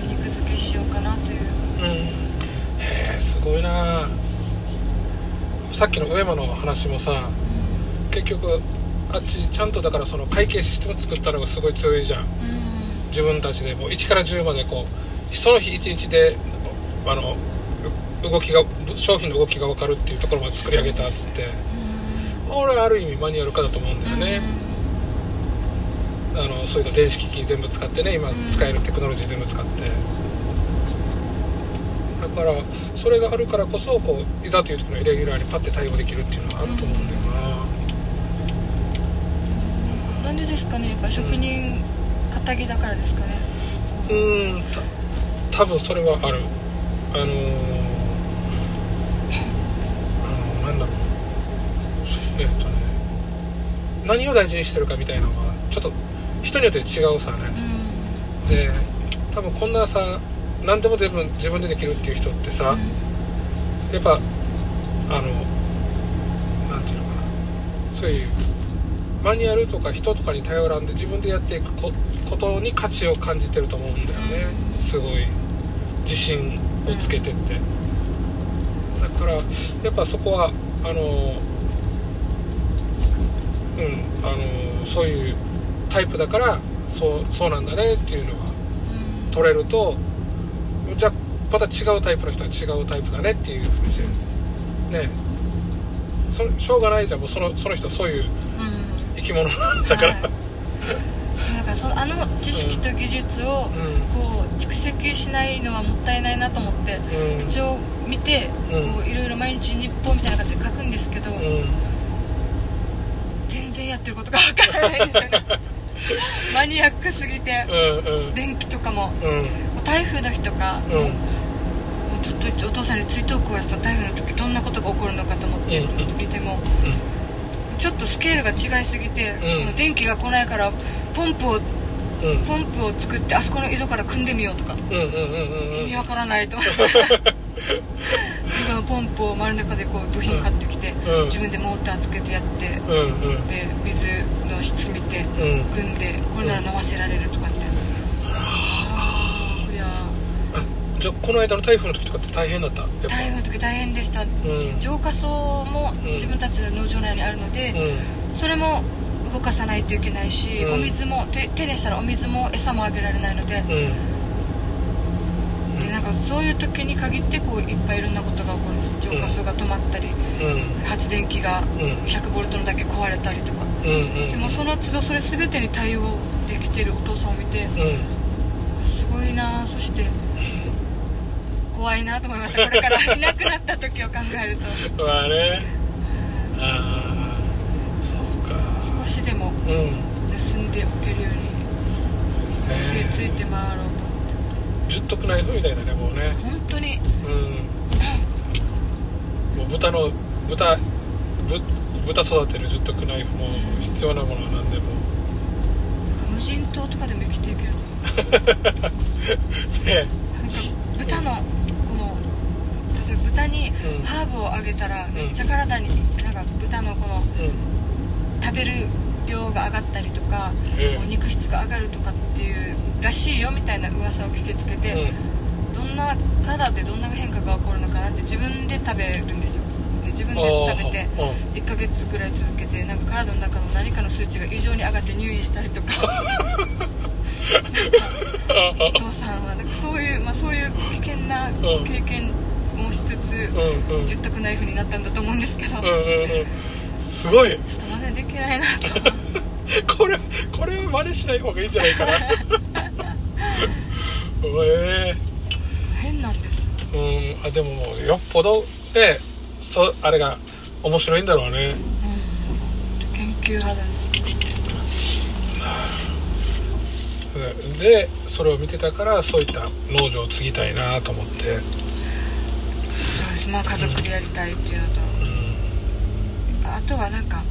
[SPEAKER 2] 肉付けしようかなという。
[SPEAKER 1] うん。へえすごいな。さっきの上間の話もさ
[SPEAKER 2] うん。
[SPEAKER 1] 結局あっちちゃんとだからその会計システム作ったのがすごい強いじゃん。
[SPEAKER 2] うん。
[SPEAKER 1] 自分たちでもう1から10までこうその日1日であのう動きが商品の動きが分かるっていうところまで作り上げたっつって。
[SPEAKER 2] うん。
[SPEAKER 1] 俺はある意味マニュアル化だと思うんだよね、あのそういった電子機器全部使ってね今
[SPEAKER 2] うん。
[SPEAKER 1] 使えるテクノロジー全部使って。だからそれがあるからこそこういざという時のイレギュラーにパッて対応できるっていうのはあると思うんだよな、
[SPEAKER 2] なんでですかねやっぱ職人肩着だからですかね。こ
[SPEAKER 1] うんた多分それはある。あのー、あのなんだろう。えっとね何を大事にしてるかみたいなのはちょっと人によって違うさね、
[SPEAKER 2] うん。
[SPEAKER 1] で多分こんなさ何でも全部自分でできるっていう人ってさ、
[SPEAKER 2] うん。
[SPEAKER 1] やっぱあのなんていうのかな。そういうマニュアルとか人とかに頼らんで自分でやっていくこことに価値を感じてると思うんだよね、
[SPEAKER 2] うん。
[SPEAKER 1] すごい。自信をつけてって、だからやっぱそこはあのうんあのそういうタイプだからそうそうなんだねっていうのは
[SPEAKER 2] うん。
[SPEAKER 1] 取れるとじゃあまた違うタイプの人は違うタイプだねっていうふうにしてね。そしょうがないじゃん。もうそのその人はそういう
[SPEAKER 2] うん。
[SPEAKER 1] 生き物なんだから、
[SPEAKER 2] はい。なんかそのあの知識と技術をこう蓄積しないのはもったいないなと思って
[SPEAKER 1] うん。うん
[SPEAKER 2] 一応見て
[SPEAKER 1] うん。
[SPEAKER 2] こういろいろ毎日日報みたいな感じで書くんですけど
[SPEAKER 1] うん。
[SPEAKER 2] 全然やってることがわからないんですよね マニアックすぎて。
[SPEAKER 1] うんうん。
[SPEAKER 2] 電気とかも。
[SPEAKER 1] うん。
[SPEAKER 2] もう台風の日とか。
[SPEAKER 1] うん。
[SPEAKER 2] もうずっとお父さんに追悼校やってた台風の時どんなことが起こるのかと思って
[SPEAKER 1] うんうん。
[SPEAKER 2] 見ても。ちょっとスケールが違いすぎて、
[SPEAKER 1] ん。
[SPEAKER 2] この電気が来ないからポンプを
[SPEAKER 1] うん。
[SPEAKER 2] ポンプを作ってあそこの井戸から組んでみようとか。
[SPEAKER 1] うんうんうんうん
[SPEAKER 2] 意味わからないと。思って このポンプを丸中でこう部品買ってきて、
[SPEAKER 1] うん。
[SPEAKER 2] 自分でモーターつけてやって
[SPEAKER 1] うんうん。
[SPEAKER 2] で水の質見て
[SPEAKER 1] うん。
[SPEAKER 2] 組んでこれなら飲ませられるとかって、ああこりゃ。
[SPEAKER 1] あじゃあこの間の台風の時とかって大変だった？
[SPEAKER 2] 台風の時大変でした、
[SPEAKER 1] ん。
[SPEAKER 2] 浄化槽も
[SPEAKER 1] うん。
[SPEAKER 2] 自分たちの農場内にあるので、
[SPEAKER 1] うん。
[SPEAKER 2] それも動かさないといけないし、
[SPEAKER 1] うん。
[SPEAKER 2] お水も手手でしたらお水も餌もあげられないので,、かそういう時に限ってこういっぱいいろんなことが起こる。浄化槽が止まったり、
[SPEAKER 1] うん。
[SPEAKER 2] 発電機が
[SPEAKER 1] うん。
[SPEAKER 2] 100ボルトのだけ壊れたりとか。
[SPEAKER 1] うんうん
[SPEAKER 2] でもその都度それ全てに対応できてるお父さんを見て
[SPEAKER 1] うん。
[SPEAKER 2] すごいな。そして怖いなと思いました。これから いなくなった時を考えると、
[SPEAKER 1] まあね。
[SPEAKER 2] うん。
[SPEAKER 1] ああそうか。
[SPEAKER 2] 少しでも
[SPEAKER 1] うん。
[SPEAKER 2] 盗んでおけるように吸い付いて回ろう
[SPEAKER 1] 十徳ナイフみたいだねもうね。
[SPEAKER 2] 本当に。
[SPEAKER 1] うん。もう豚の豚ぶ豚育てる十徳ナイフも必要なものは何でも。
[SPEAKER 2] 無人島とかでも生きていける
[SPEAKER 1] ね
[SPEAKER 2] なんか豚のこの例えば豚に
[SPEAKER 1] うん。
[SPEAKER 2] ハーブをあげたら
[SPEAKER 1] ん。
[SPEAKER 2] めっちゃ体になんか豚のこの
[SPEAKER 1] うん。
[SPEAKER 2] 食べる量が上がったりとか
[SPEAKER 1] え
[SPEAKER 2] こう肉質が上がるとかっていうらしいよみたいな噂を聞きつけて、
[SPEAKER 1] え
[SPEAKER 2] どんな体でどんな変化が起こるのかなって自分で食べるんですよ。で自分
[SPEAKER 1] うん
[SPEAKER 2] で食べて
[SPEAKER 1] あー
[SPEAKER 2] 1ヶ月ぐらい続けてなんか体の中の何かの数値が異常に上がって入院したりとか。お父さんはなんかそういう、まあ、そういう危険な
[SPEAKER 1] うん
[SPEAKER 2] 経験もしつつ
[SPEAKER 1] うんうん。
[SPEAKER 2] 十徳ナイフになったんだと思うんですけど、
[SPEAKER 1] うんうんうん。すごい。
[SPEAKER 2] ちょっと真似できないなと
[SPEAKER 1] これこれ真似しない方がいいんじゃないかな。え
[SPEAKER 2] 変なんです
[SPEAKER 1] うん。あでもよっぽどねそあれが面白いんだろうね。
[SPEAKER 2] うん。研究派です。
[SPEAKER 1] でそれを見てたからそういった農場を継ぎたいなと思って。
[SPEAKER 2] そうです。まあ家族でやりたいっていうのと、
[SPEAKER 1] うん。
[SPEAKER 2] あとはなんか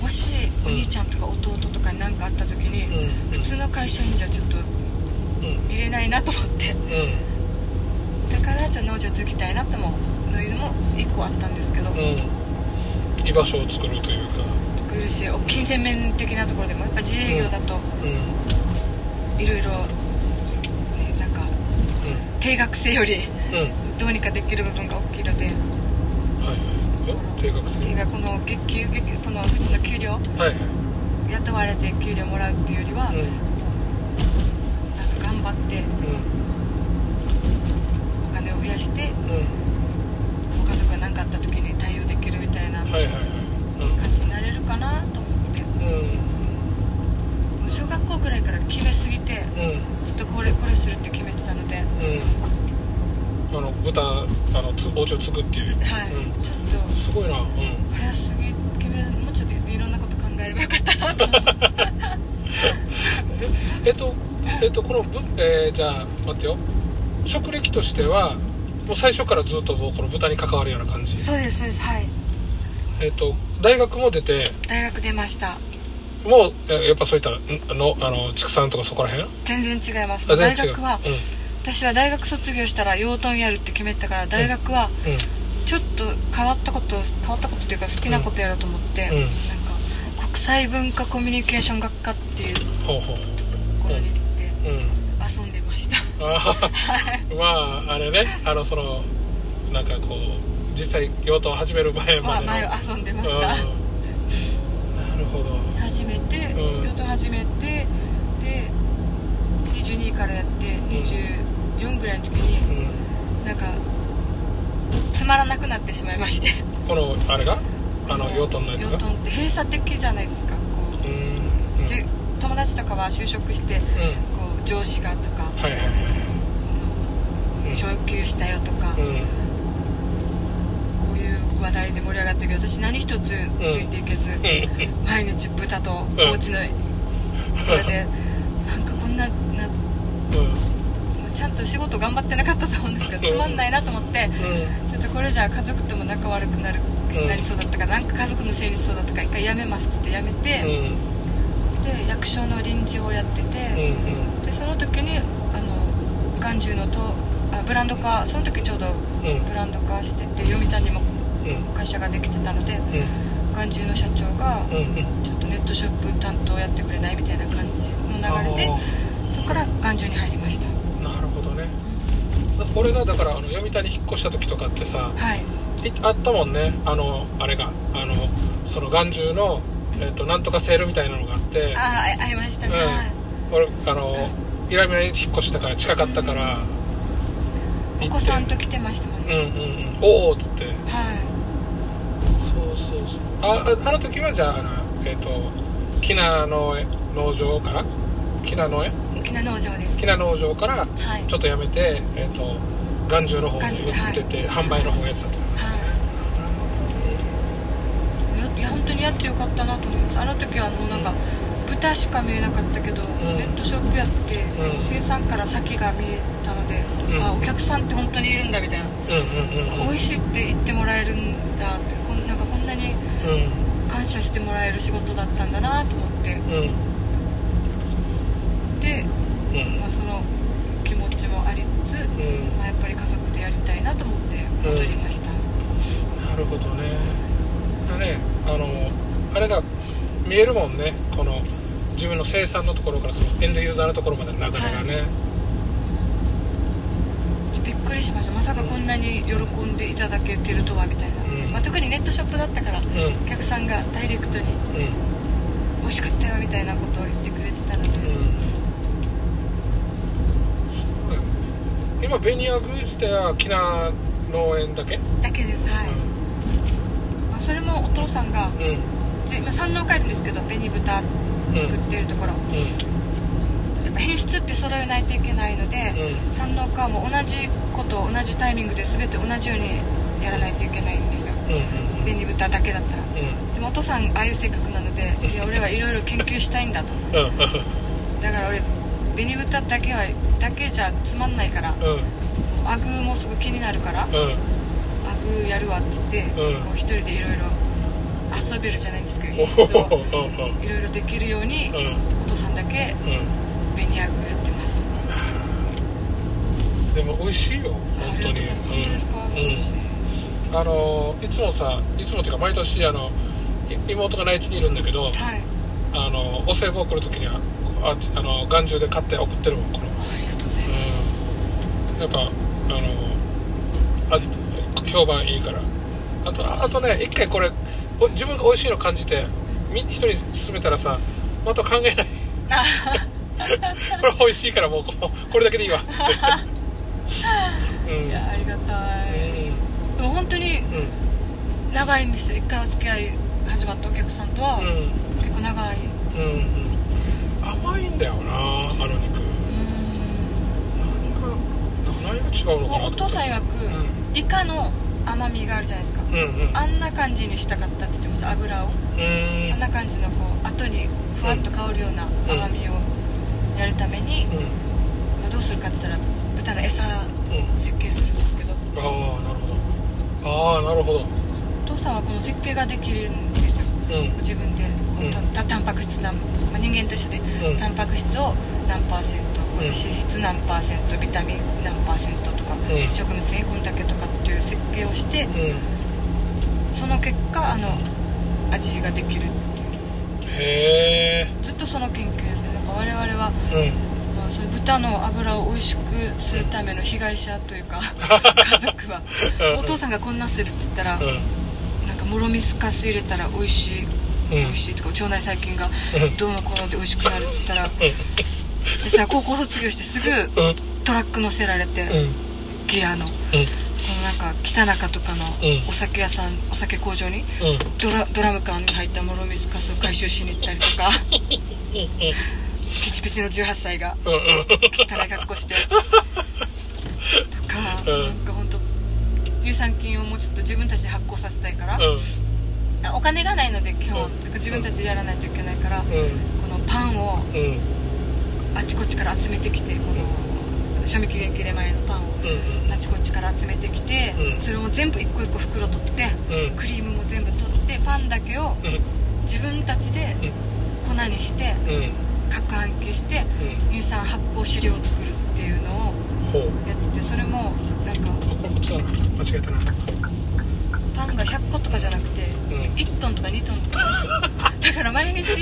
[SPEAKER 2] もしお兄ちゃんとか弟とかに何かあった時に、
[SPEAKER 1] うん。
[SPEAKER 2] 普通の会社員じゃちょっと
[SPEAKER 1] うん
[SPEAKER 2] 入れないなと思って。
[SPEAKER 1] うん。
[SPEAKER 2] だからじゃあ農場継ぎたいなとものいうのも1個あったんですけど、
[SPEAKER 1] うん。居場所を作るというか。
[SPEAKER 2] 作るし金銭面的なところでもやっぱ自営業だと
[SPEAKER 1] うん。
[SPEAKER 2] いろいろねなんか定額制よりどうにかできる部分が大きいので
[SPEAKER 1] 定額制
[SPEAKER 2] 定額この月給月この普通の給料
[SPEAKER 1] はい。はい
[SPEAKER 2] 雇われて給料もらうっていうよりは、
[SPEAKER 1] うん。
[SPEAKER 2] なんか頑張って
[SPEAKER 1] うん。
[SPEAKER 2] お金を増やして
[SPEAKER 1] うん。
[SPEAKER 2] ご家族が何かあった時に対応できるみたいな感じになれるかなと思って。小学校くらいから決めすぎて
[SPEAKER 1] うん。
[SPEAKER 2] ずっとこれこれするって決めてたので。
[SPEAKER 1] うん。あの豚あのつお家を継ぐっていう。
[SPEAKER 2] はい、
[SPEAKER 1] うん。
[SPEAKER 2] ちょっと。
[SPEAKER 1] すごいな。うん。
[SPEAKER 2] 早すぎ決めもうちょっといろんなこと考えればよかったなと思って。
[SPEAKER 1] えっとえっとこのぶ、えーじゃあ待ってよ。職歴としてはもう最初からずっとこの豚に関わるような感じ。
[SPEAKER 2] そうですそうですはい。
[SPEAKER 1] えっと大学も出て。
[SPEAKER 2] 大学出ました。
[SPEAKER 1] もうえやっぱそういったんのあの畜産とかそこら辺？
[SPEAKER 2] 全然違います。大学は私は大学卒業したら養豚やるって決めたから大学は
[SPEAKER 1] うん。うん
[SPEAKER 2] ちょっと変わったこと変わったことというか好きなことやろうと思って、
[SPEAKER 1] うん。
[SPEAKER 2] なんか国際文化コミュニケーション学科っていうところに行って
[SPEAKER 1] うん
[SPEAKER 2] 遊んでました。
[SPEAKER 1] まああれね。あのそのなんかこう実際用途を始める前まで
[SPEAKER 2] 前は遊んでました。
[SPEAKER 1] うん。なるほど。
[SPEAKER 2] 始めて
[SPEAKER 1] うん。
[SPEAKER 2] 養豚始めてで22からやって24ぐらいの時に
[SPEAKER 1] うん。
[SPEAKER 2] なんかつまらなくなってしまいまして。
[SPEAKER 1] このあれが？あの養豚のやつが？
[SPEAKER 2] 養豚って閉鎖的じゃないですか。こ
[SPEAKER 1] う
[SPEAKER 2] う、
[SPEAKER 1] んうん。
[SPEAKER 2] じゅ友達とかは就職して
[SPEAKER 1] うん。
[SPEAKER 2] こう上司がとか
[SPEAKER 1] はいはいはい
[SPEAKER 2] 昇給したよとか、
[SPEAKER 1] うん。
[SPEAKER 2] こういう話題で盛り上がったけど私何一つついていけず、
[SPEAKER 1] うん。
[SPEAKER 2] 毎日豚とお家のこれでなんかこんなな
[SPEAKER 1] うん
[SPEAKER 2] ちゃんと仕事頑張ってなかったと思うんですけど
[SPEAKER 1] うん。
[SPEAKER 2] つまんないなと思って
[SPEAKER 1] うん。
[SPEAKER 2] ちょっとこれじゃあ家族とも仲悪くなる
[SPEAKER 1] うん。
[SPEAKER 2] なりそうだったからなんか家族のせいにしそうだったから一回辞めますって言って辞め
[SPEAKER 1] う
[SPEAKER 2] て、
[SPEAKER 1] ん。
[SPEAKER 2] で役所の臨時をやってて、でその時にあの眼中のとあブランド化その時ちょうど
[SPEAKER 1] うん。
[SPEAKER 2] ブランド化してて読谷にも
[SPEAKER 1] うん。
[SPEAKER 2] 会社ができてたので
[SPEAKER 1] うん。
[SPEAKER 2] 眼中の社長がちょっとネットショップ担当やってくれないみたいな感じの流れでそこから眼中に入りました、
[SPEAKER 1] 俺がだからあの読谷に引っ越した時とかってさ
[SPEAKER 2] はい。
[SPEAKER 1] いあったもんね。あのあれがあのその眼中の、えっとなんとかセールみたいなのがあって
[SPEAKER 2] ああありました。ね、
[SPEAKER 1] うん。
[SPEAKER 2] はい。
[SPEAKER 1] 俺あのイラミラに引っ越したから近かったから、
[SPEAKER 2] お子さんと来てましたもんね、
[SPEAKER 1] うんうんうん。おおっつって。
[SPEAKER 2] はい。
[SPEAKER 1] そうそうそう。あああの時はじゃああのえっ、とキナ農園農場から？キナ農園
[SPEAKER 2] 沖縄農場です。
[SPEAKER 1] キナ農場から
[SPEAKER 2] はい。
[SPEAKER 1] ちょっとやめてえっ、と眼中の方に移ってて、販売の方やってたってことだね、
[SPEAKER 2] い。や本当にやってよかったなと思います。あの時はあのなんか豚しか見えなかったけど、
[SPEAKER 1] ん。
[SPEAKER 2] ネットショップやって、
[SPEAKER 1] うん。
[SPEAKER 2] 生産から先が見えたので、
[SPEAKER 1] うん。
[SPEAKER 2] あお客さんって本当にいるんだみたいな、
[SPEAKER 1] うんうんうん
[SPEAKER 2] 美味しいって言ってもらえるんだってこんなんかこんなに
[SPEAKER 1] うん。
[SPEAKER 2] 感謝してもらえる仕事だったんだなと思ってまあ、その気持ちもありつつ、
[SPEAKER 1] うん。
[SPEAKER 2] まあ、やっぱり家族でやりたいなと思って戻りました、
[SPEAKER 1] なるほどね。だねあのあれが見えるもんね。この自分の生産のところからそのエンドユーザーのところまでの流れがね、
[SPEAKER 2] びっくりしました。まさかこんなに喜んでいただけてるとはみたいな、
[SPEAKER 1] うん。
[SPEAKER 2] まあ、特にネットショップだったから
[SPEAKER 1] うん。
[SPEAKER 2] お客さんがダイレクトに
[SPEAKER 1] うん
[SPEAKER 2] 美味しかったよみたいなことを言ってくれてたので、
[SPEAKER 1] うんそうだよ今ベニヤグ自体はキナ農園だけ？
[SPEAKER 2] だけですはい、まあ、それもお父さんが
[SPEAKER 1] うん。
[SPEAKER 2] 今山農会あるんですけど紅豚作ってるところ、やっぱ品質って揃えないといけないので、
[SPEAKER 1] うん。
[SPEAKER 2] 山農家も同じことを同じタイミングで全て同じようにやらないといけないんですよ。
[SPEAKER 1] うんうん
[SPEAKER 2] 紅豚だけだったら。
[SPEAKER 1] うん。
[SPEAKER 2] でもお父さんああいう性格なのでいや俺はいろいろ研究したいんだと。
[SPEAKER 1] うん。うん。
[SPEAKER 2] だから俺紅豚だけはだけじゃつまんないから
[SPEAKER 1] うん。
[SPEAKER 2] アグーもすごい気になるから
[SPEAKER 1] うん。
[SPEAKER 2] アグーやるわって言って、
[SPEAKER 1] うん。
[SPEAKER 2] こう一人でいろいろ遊べるじゃないんですけどいろいろできるように
[SPEAKER 1] うん。
[SPEAKER 2] お父さんだけ
[SPEAKER 1] うん。
[SPEAKER 2] 紅アグーやってます。
[SPEAKER 1] でも美味しいよ本当に。
[SPEAKER 2] 本当ですか、
[SPEAKER 1] うん。
[SPEAKER 2] 美味しい
[SPEAKER 1] あのいつもさいつもっていうか毎年あのい妹が内地にいるんだけど
[SPEAKER 2] はい。
[SPEAKER 1] あのお歳暮送る時にはああの眼中で買って送ってるもんこの
[SPEAKER 2] ありがとうございます、
[SPEAKER 1] うん。やっぱあのあ評判いいから。あとああとね一回これお自分が美味しいの感じてみ一人勧めたらさまた考えない。これ美味しいからもうここれだけでいいわっつって。うん。
[SPEAKER 2] いやありがた
[SPEAKER 1] う
[SPEAKER 2] い、
[SPEAKER 1] ん。
[SPEAKER 2] でも本当に
[SPEAKER 1] うん。
[SPEAKER 2] 長いんですよ。一回お付き合い始まったお客さんとは、
[SPEAKER 1] うん。
[SPEAKER 2] 結構長い。
[SPEAKER 1] うんうん甘いんだよなあの肉。
[SPEAKER 2] うん。
[SPEAKER 1] 何が何が違うのかな
[SPEAKER 2] お父さん曰く、
[SPEAKER 1] うん。
[SPEAKER 2] イカの甘みがあるじゃないですか、
[SPEAKER 1] うんうん。
[SPEAKER 2] あんな感じにしたかったって言ってました油を、
[SPEAKER 1] うん
[SPEAKER 2] あんな感じのこう後にふわっと香るような甘みをやるために、
[SPEAKER 1] うん。
[SPEAKER 2] まあ、どうするかって言ったら豚の餌
[SPEAKER 1] うん。
[SPEAKER 2] 設計するんですけど。
[SPEAKER 1] ああなるほど。ああなるほど。
[SPEAKER 2] お父さんはこの設計ができるんです自分でこうたたタンパク質な、まあ、人間と一緒で
[SPEAKER 1] うん。
[SPEAKER 2] タンパク質を何パーセント、
[SPEAKER 1] うん。
[SPEAKER 2] 脂質何パーセントビタミン何パーセントとか、
[SPEAKER 1] ん。
[SPEAKER 2] 食物繊維こんだけとかっていう設計をして
[SPEAKER 1] うん。
[SPEAKER 2] その結果あの味ができるっていう。
[SPEAKER 1] へえ
[SPEAKER 2] ずっとその研究ですねなんか我々は、
[SPEAKER 1] うん。
[SPEAKER 2] まあ、その豚の油を美味しくするための被害者というか 家族はお父さんがこんなするって言ったら、もろみすかす入れたら美味しい
[SPEAKER 1] うん。
[SPEAKER 2] 美味しいとか腸内細菌が
[SPEAKER 1] うん。
[SPEAKER 2] どうのこうので美味しくなるって言ったら私は高校卒業してすぐ
[SPEAKER 1] うん。
[SPEAKER 2] トラック乗せられて、
[SPEAKER 1] うん。
[SPEAKER 2] ギアの。このなんか北中とかの
[SPEAKER 1] うん。
[SPEAKER 2] お酒屋さんお酒工場に
[SPEAKER 1] うん。
[SPEAKER 2] ドラドラム缶に入ったもろみすかすを回収しに行ったりとかピチピチの18歳が汚い格好して。とか、
[SPEAKER 1] うん。
[SPEAKER 2] なんか乳酸菌をもうちょっと自分たちで発酵させたいから、
[SPEAKER 1] うん。
[SPEAKER 2] お金がないので基本、
[SPEAKER 1] うん。
[SPEAKER 2] 自分たちでやらないといけないから、
[SPEAKER 1] うん。
[SPEAKER 2] このパンを
[SPEAKER 1] うん。
[SPEAKER 2] あっちこっちから集めてきてこの賞味期限切れ前のパンを
[SPEAKER 1] うん
[SPEAKER 2] あっちこっちから集めてきて、
[SPEAKER 1] うん。
[SPEAKER 2] それを全部一個一個袋取って
[SPEAKER 1] うん。
[SPEAKER 2] クリームも全部取ってパンだけを
[SPEAKER 1] うん。
[SPEAKER 2] 自分たちで粉にして
[SPEAKER 1] うん。
[SPEAKER 2] 攪拌機して
[SPEAKER 1] うん。
[SPEAKER 2] 乳酸発酵飼料を作るっていうのをやっててそれもなんか
[SPEAKER 1] 間違えたな。
[SPEAKER 2] パンが100個とかじゃなくて
[SPEAKER 1] うん。
[SPEAKER 2] 1トンとか2トンとか。だから毎日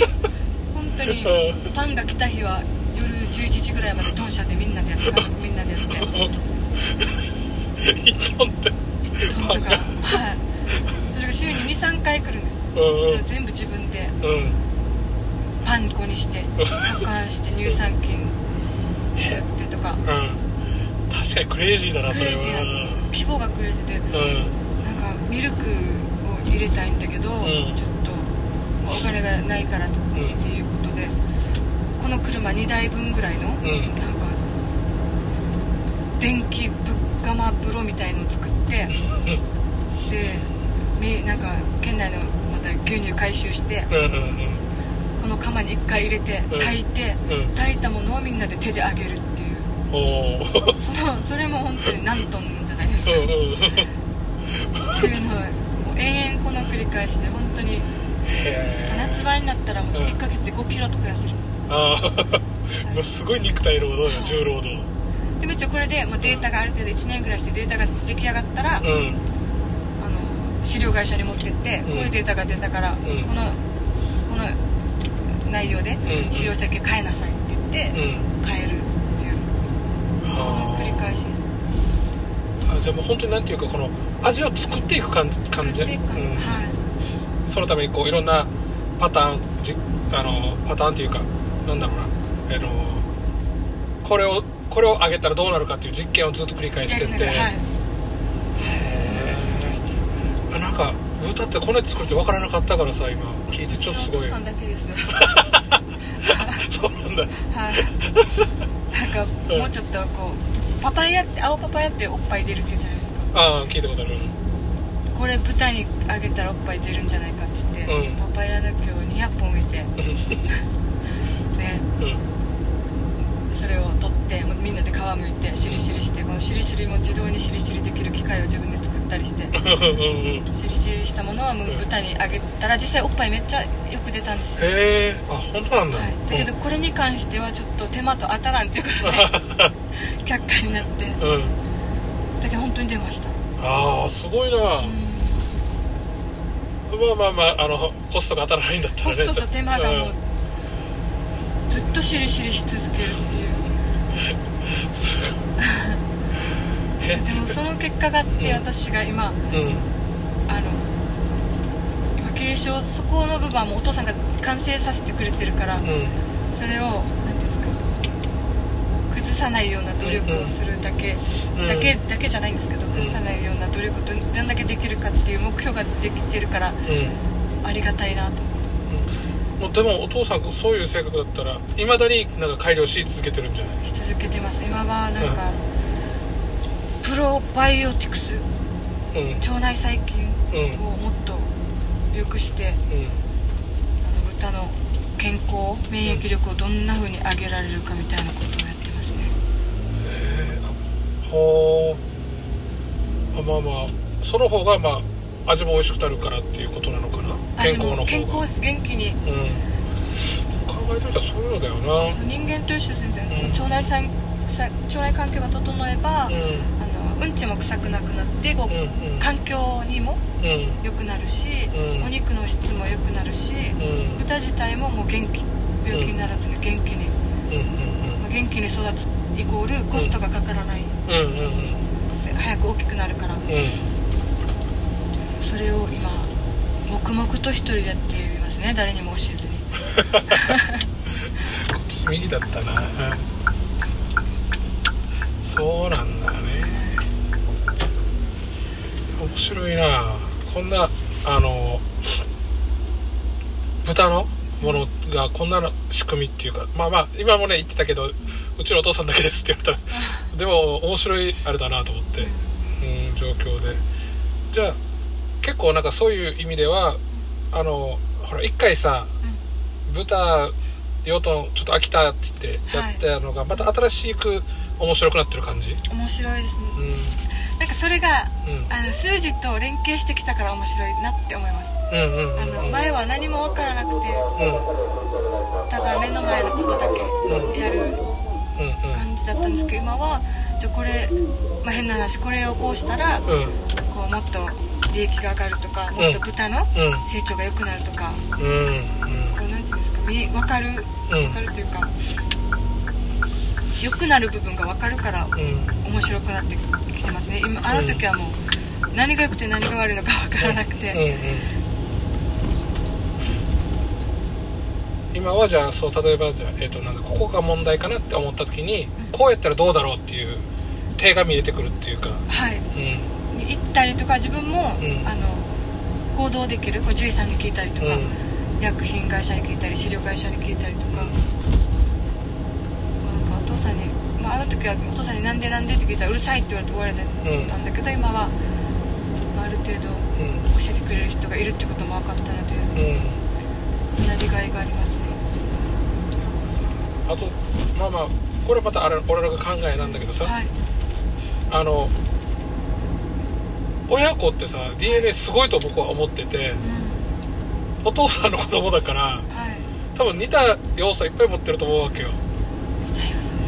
[SPEAKER 2] 本当に
[SPEAKER 1] うん。
[SPEAKER 2] パンが来た日は夜11時ぐらいまでトンシャでみんなでやって家族みんなでやって。
[SPEAKER 1] 一本って。
[SPEAKER 2] 1トンとか。はい。それが週に23回来るんです。それを全部自分で
[SPEAKER 1] うん。うん
[SPEAKER 2] パン粉にして 攪拌して乳酸菌やってとか。
[SPEAKER 1] うん確かにクレイジーだなそれは。
[SPEAKER 2] クレイジーなんですよ規模がクレイジーで
[SPEAKER 1] うん
[SPEAKER 2] なんかミルクを入れたいんだけど、
[SPEAKER 1] ん
[SPEAKER 2] ちょっとお金がないからっていうことで、この車2台分ぐらいの、
[SPEAKER 1] うん
[SPEAKER 2] なんか電気ぶ釜風呂みたいのを作ってでみなんか県内のまた牛乳回収してこの釜に1回入れて
[SPEAKER 1] うん。
[SPEAKER 2] 炊いて、炊いたものをみんなで手で揚げるっそれも本当に何トンじゃないですか。っていうのをもう延々この繰り返しで本当に夏場になったらもう
[SPEAKER 1] うん。
[SPEAKER 2] 1ヶ月で5キロとか痩せるんです
[SPEAKER 1] ああすごい肉体労働や重労働。
[SPEAKER 2] でも一応これでもうデータがある程度1年ぐらいしてデータが出来上がったら、
[SPEAKER 1] うん。
[SPEAKER 2] あの資料会社に持ってって、
[SPEAKER 1] ん。
[SPEAKER 2] こういうデータが出たから、
[SPEAKER 1] ん。
[SPEAKER 2] このこの内容で
[SPEAKER 1] うん。
[SPEAKER 2] 資料設計変えなさいって言って、
[SPEAKER 1] うん。
[SPEAKER 2] 変えるの繰り返し。
[SPEAKER 1] あじゃあもう本当になんていうかこの味を作っていく感じ感じ？うん
[SPEAKER 2] はい。
[SPEAKER 1] そのためにこういろんなパターンじあのパターンっていうかなんだろうな。あのこれをこれを上げたらどうなるかっていう実験をずっと繰り返してって。へえなんか豚ってこんなに作るって分からなかったからさ今。聞いてちょっとすごい。そうなんだ。
[SPEAKER 2] はい なんか
[SPEAKER 1] うん
[SPEAKER 2] もうちょっとこうパパイヤって青パパイヤっておっぱい出るって言うじゃないですか。
[SPEAKER 1] ああ聞いたことある。
[SPEAKER 2] これ豚にあげたらおっぱい出るんじゃないかって言って、
[SPEAKER 1] うん。
[SPEAKER 2] パパイヤの木を200本植えて。で
[SPEAKER 1] うん。
[SPEAKER 2] それを取ってもうみんなで皮むいてしりしりしてこのしりしりも自動にしりしりできる機械を自分で作ったりして。しりしりしたものはもう豚にあげたら実際おっぱいめっちゃよく出たんですよ、
[SPEAKER 1] へえ。あ本当なんだ、
[SPEAKER 2] はい、だけどこれに関してはちょっと手間と当たらんっていうことで。却下になって。
[SPEAKER 1] うん、うん、
[SPEAKER 2] だけど本当に出ました。
[SPEAKER 1] ああすごいな、
[SPEAKER 2] うん。
[SPEAKER 1] まあまあまああのコストが当たらないんだったらね。
[SPEAKER 2] コストと手間がもう
[SPEAKER 1] う
[SPEAKER 2] ずっとしりしりし続けるっていう。
[SPEAKER 1] んすごいえ
[SPEAKER 2] でもその結果があって
[SPEAKER 1] うん。
[SPEAKER 2] 私が今
[SPEAKER 1] うん。
[SPEAKER 2] あの今継承そこの部分はもうお父さんが完成させてくれてるから
[SPEAKER 1] うん。
[SPEAKER 2] それを何ですか崩さないような努力をするだけ、
[SPEAKER 1] うん。
[SPEAKER 2] だけだけじゃないんですけど崩さないような努力をどどんだけできるかっていう目標ができてるから
[SPEAKER 1] うん。
[SPEAKER 2] ありがたいなと。思って
[SPEAKER 1] もうでもお父さんそういう性格だったらいまだになんか改良し続けてるんじゃない？
[SPEAKER 2] し続けてます。今はなんか、プロバイオティクス。
[SPEAKER 1] うん。
[SPEAKER 2] 腸内細菌
[SPEAKER 1] うん
[SPEAKER 2] をもっと良くして
[SPEAKER 1] うん
[SPEAKER 2] あの豚の健康免疫力をどんな風に上げられるかみたいなことをやってますね。
[SPEAKER 1] えー、ほうあまあまあその方がまあ味も美味しくなるからっていうことなのかな。健康の方が。
[SPEAKER 2] 健康です。元気に。
[SPEAKER 1] うん。考えてみたらそういうのだよな。
[SPEAKER 2] 人間と一緒ですね、
[SPEAKER 1] うん。
[SPEAKER 2] 腸内腸内環境が整えば、
[SPEAKER 1] うん
[SPEAKER 2] うんちも臭くなくなってこう、
[SPEAKER 1] うんうん。
[SPEAKER 2] 環境にも
[SPEAKER 1] うん。
[SPEAKER 2] 良くなるし、
[SPEAKER 1] うん。
[SPEAKER 2] お肉の質も良くなるし、
[SPEAKER 1] うん。
[SPEAKER 2] 豚自体ももう元気病気にならずに元気に、
[SPEAKER 1] うん。
[SPEAKER 2] まあ元気に育つイコールコストがかからない、
[SPEAKER 1] うんうんうん。うん
[SPEAKER 2] 早く大きくなるから。
[SPEAKER 1] うん。
[SPEAKER 2] それを今黙々と一人でやっていますね。誰にも教えずに。
[SPEAKER 1] こっち右だったな、うん。そうなんだね面白いな。こんなあの豚のものがこんなの仕組みっていうかまあまあ今もね言ってたけどうちのお父さんだけですって言ったら でも面白いあれだなと思って、うん、状況で。じゃあ結構なんかそういう意味ではあのほら一回さ豚養豚ちょっと飽きたって言ってやったのが、また新しく面白くなってる感じ？
[SPEAKER 2] 面白いですね。
[SPEAKER 1] うん
[SPEAKER 2] なんかそれが
[SPEAKER 1] うん。
[SPEAKER 2] あの数字と連携してきたから面白いなって思います。
[SPEAKER 1] うんうんうん
[SPEAKER 2] あの前は何も分からなくて
[SPEAKER 1] うん。
[SPEAKER 2] ただ目の前のことだけやる
[SPEAKER 1] うんうん。
[SPEAKER 2] 感じだったんですけど今はじゃあこれ、まあ、変な話これをこうしたら
[SPEAKER 1] うん。うん
[SPEAKER 2] こうもっと利益が上がるとかもっと豚の
[SPEAKER 1] うん。
[SPEAKER 2] 成長が良くなるとか
[SPEAKER 1] うんうん。
[SPEAKER 2] こうなんていうんですか見分かる？
[SPEAKER 1] うん。
[SPEAKER 2] 分かるというか良くなる部分が分かるから
[SPEAKER 1] うん。
[SPEAKER 2] 面白くなってきてますね。今あの時はもう何が良くて何が悪いのか分からなくて、
[SPEAKER 1] ん今はじゃあそう例えばじゃあ、えー、となんだここが問題かなって思った時に、
[SPEAKER 2] うん。
[SPEAKER 1] こうやったらどうだろうっていう手が見えてくるっていうか。
[SPEAKER 2] はい。
[SPEAKER 1] うん。
[SPEAKER 2] に行ったりとか自分も、
[SPEAKER 1] うん。
[SPEAKER 2] あの行動できるこう獣医さんに聞いたりとか、
[SPEAKER 1] うん。
[SPEAKER 2] 薬品会社に聞いたり飼料会社に聞いたりとか、さんに、まあ、あの時はお父さんに「なんでなんで?」って聞いたら「うるさい」って言われて終われてたん。だけど、今は、まあ、ある程度
[SPEAKER 1] うん
[SPEAKER 2] 教えてくれる人がいるってことも分かったので
[SPEAKER 1] うん。
[SPEAKER 2] やりがいがありますね
[SPEAKER 1] あとまあまあこれまたあれ俺らが考えなんだけどさ、
[SPEAKER 2] はい。
[SPEAKER 1] あの親子ってさ DNA すごいと僕は思ってて
[SPEAKER 2] うん。
[SPEAKER 1] お父さんの子供だから
[SPEAKER 2] はい。
[SPEAKER 1] 多分似た要素いっぱい持ってると思うわけよ。
[SPEAKER 2] 似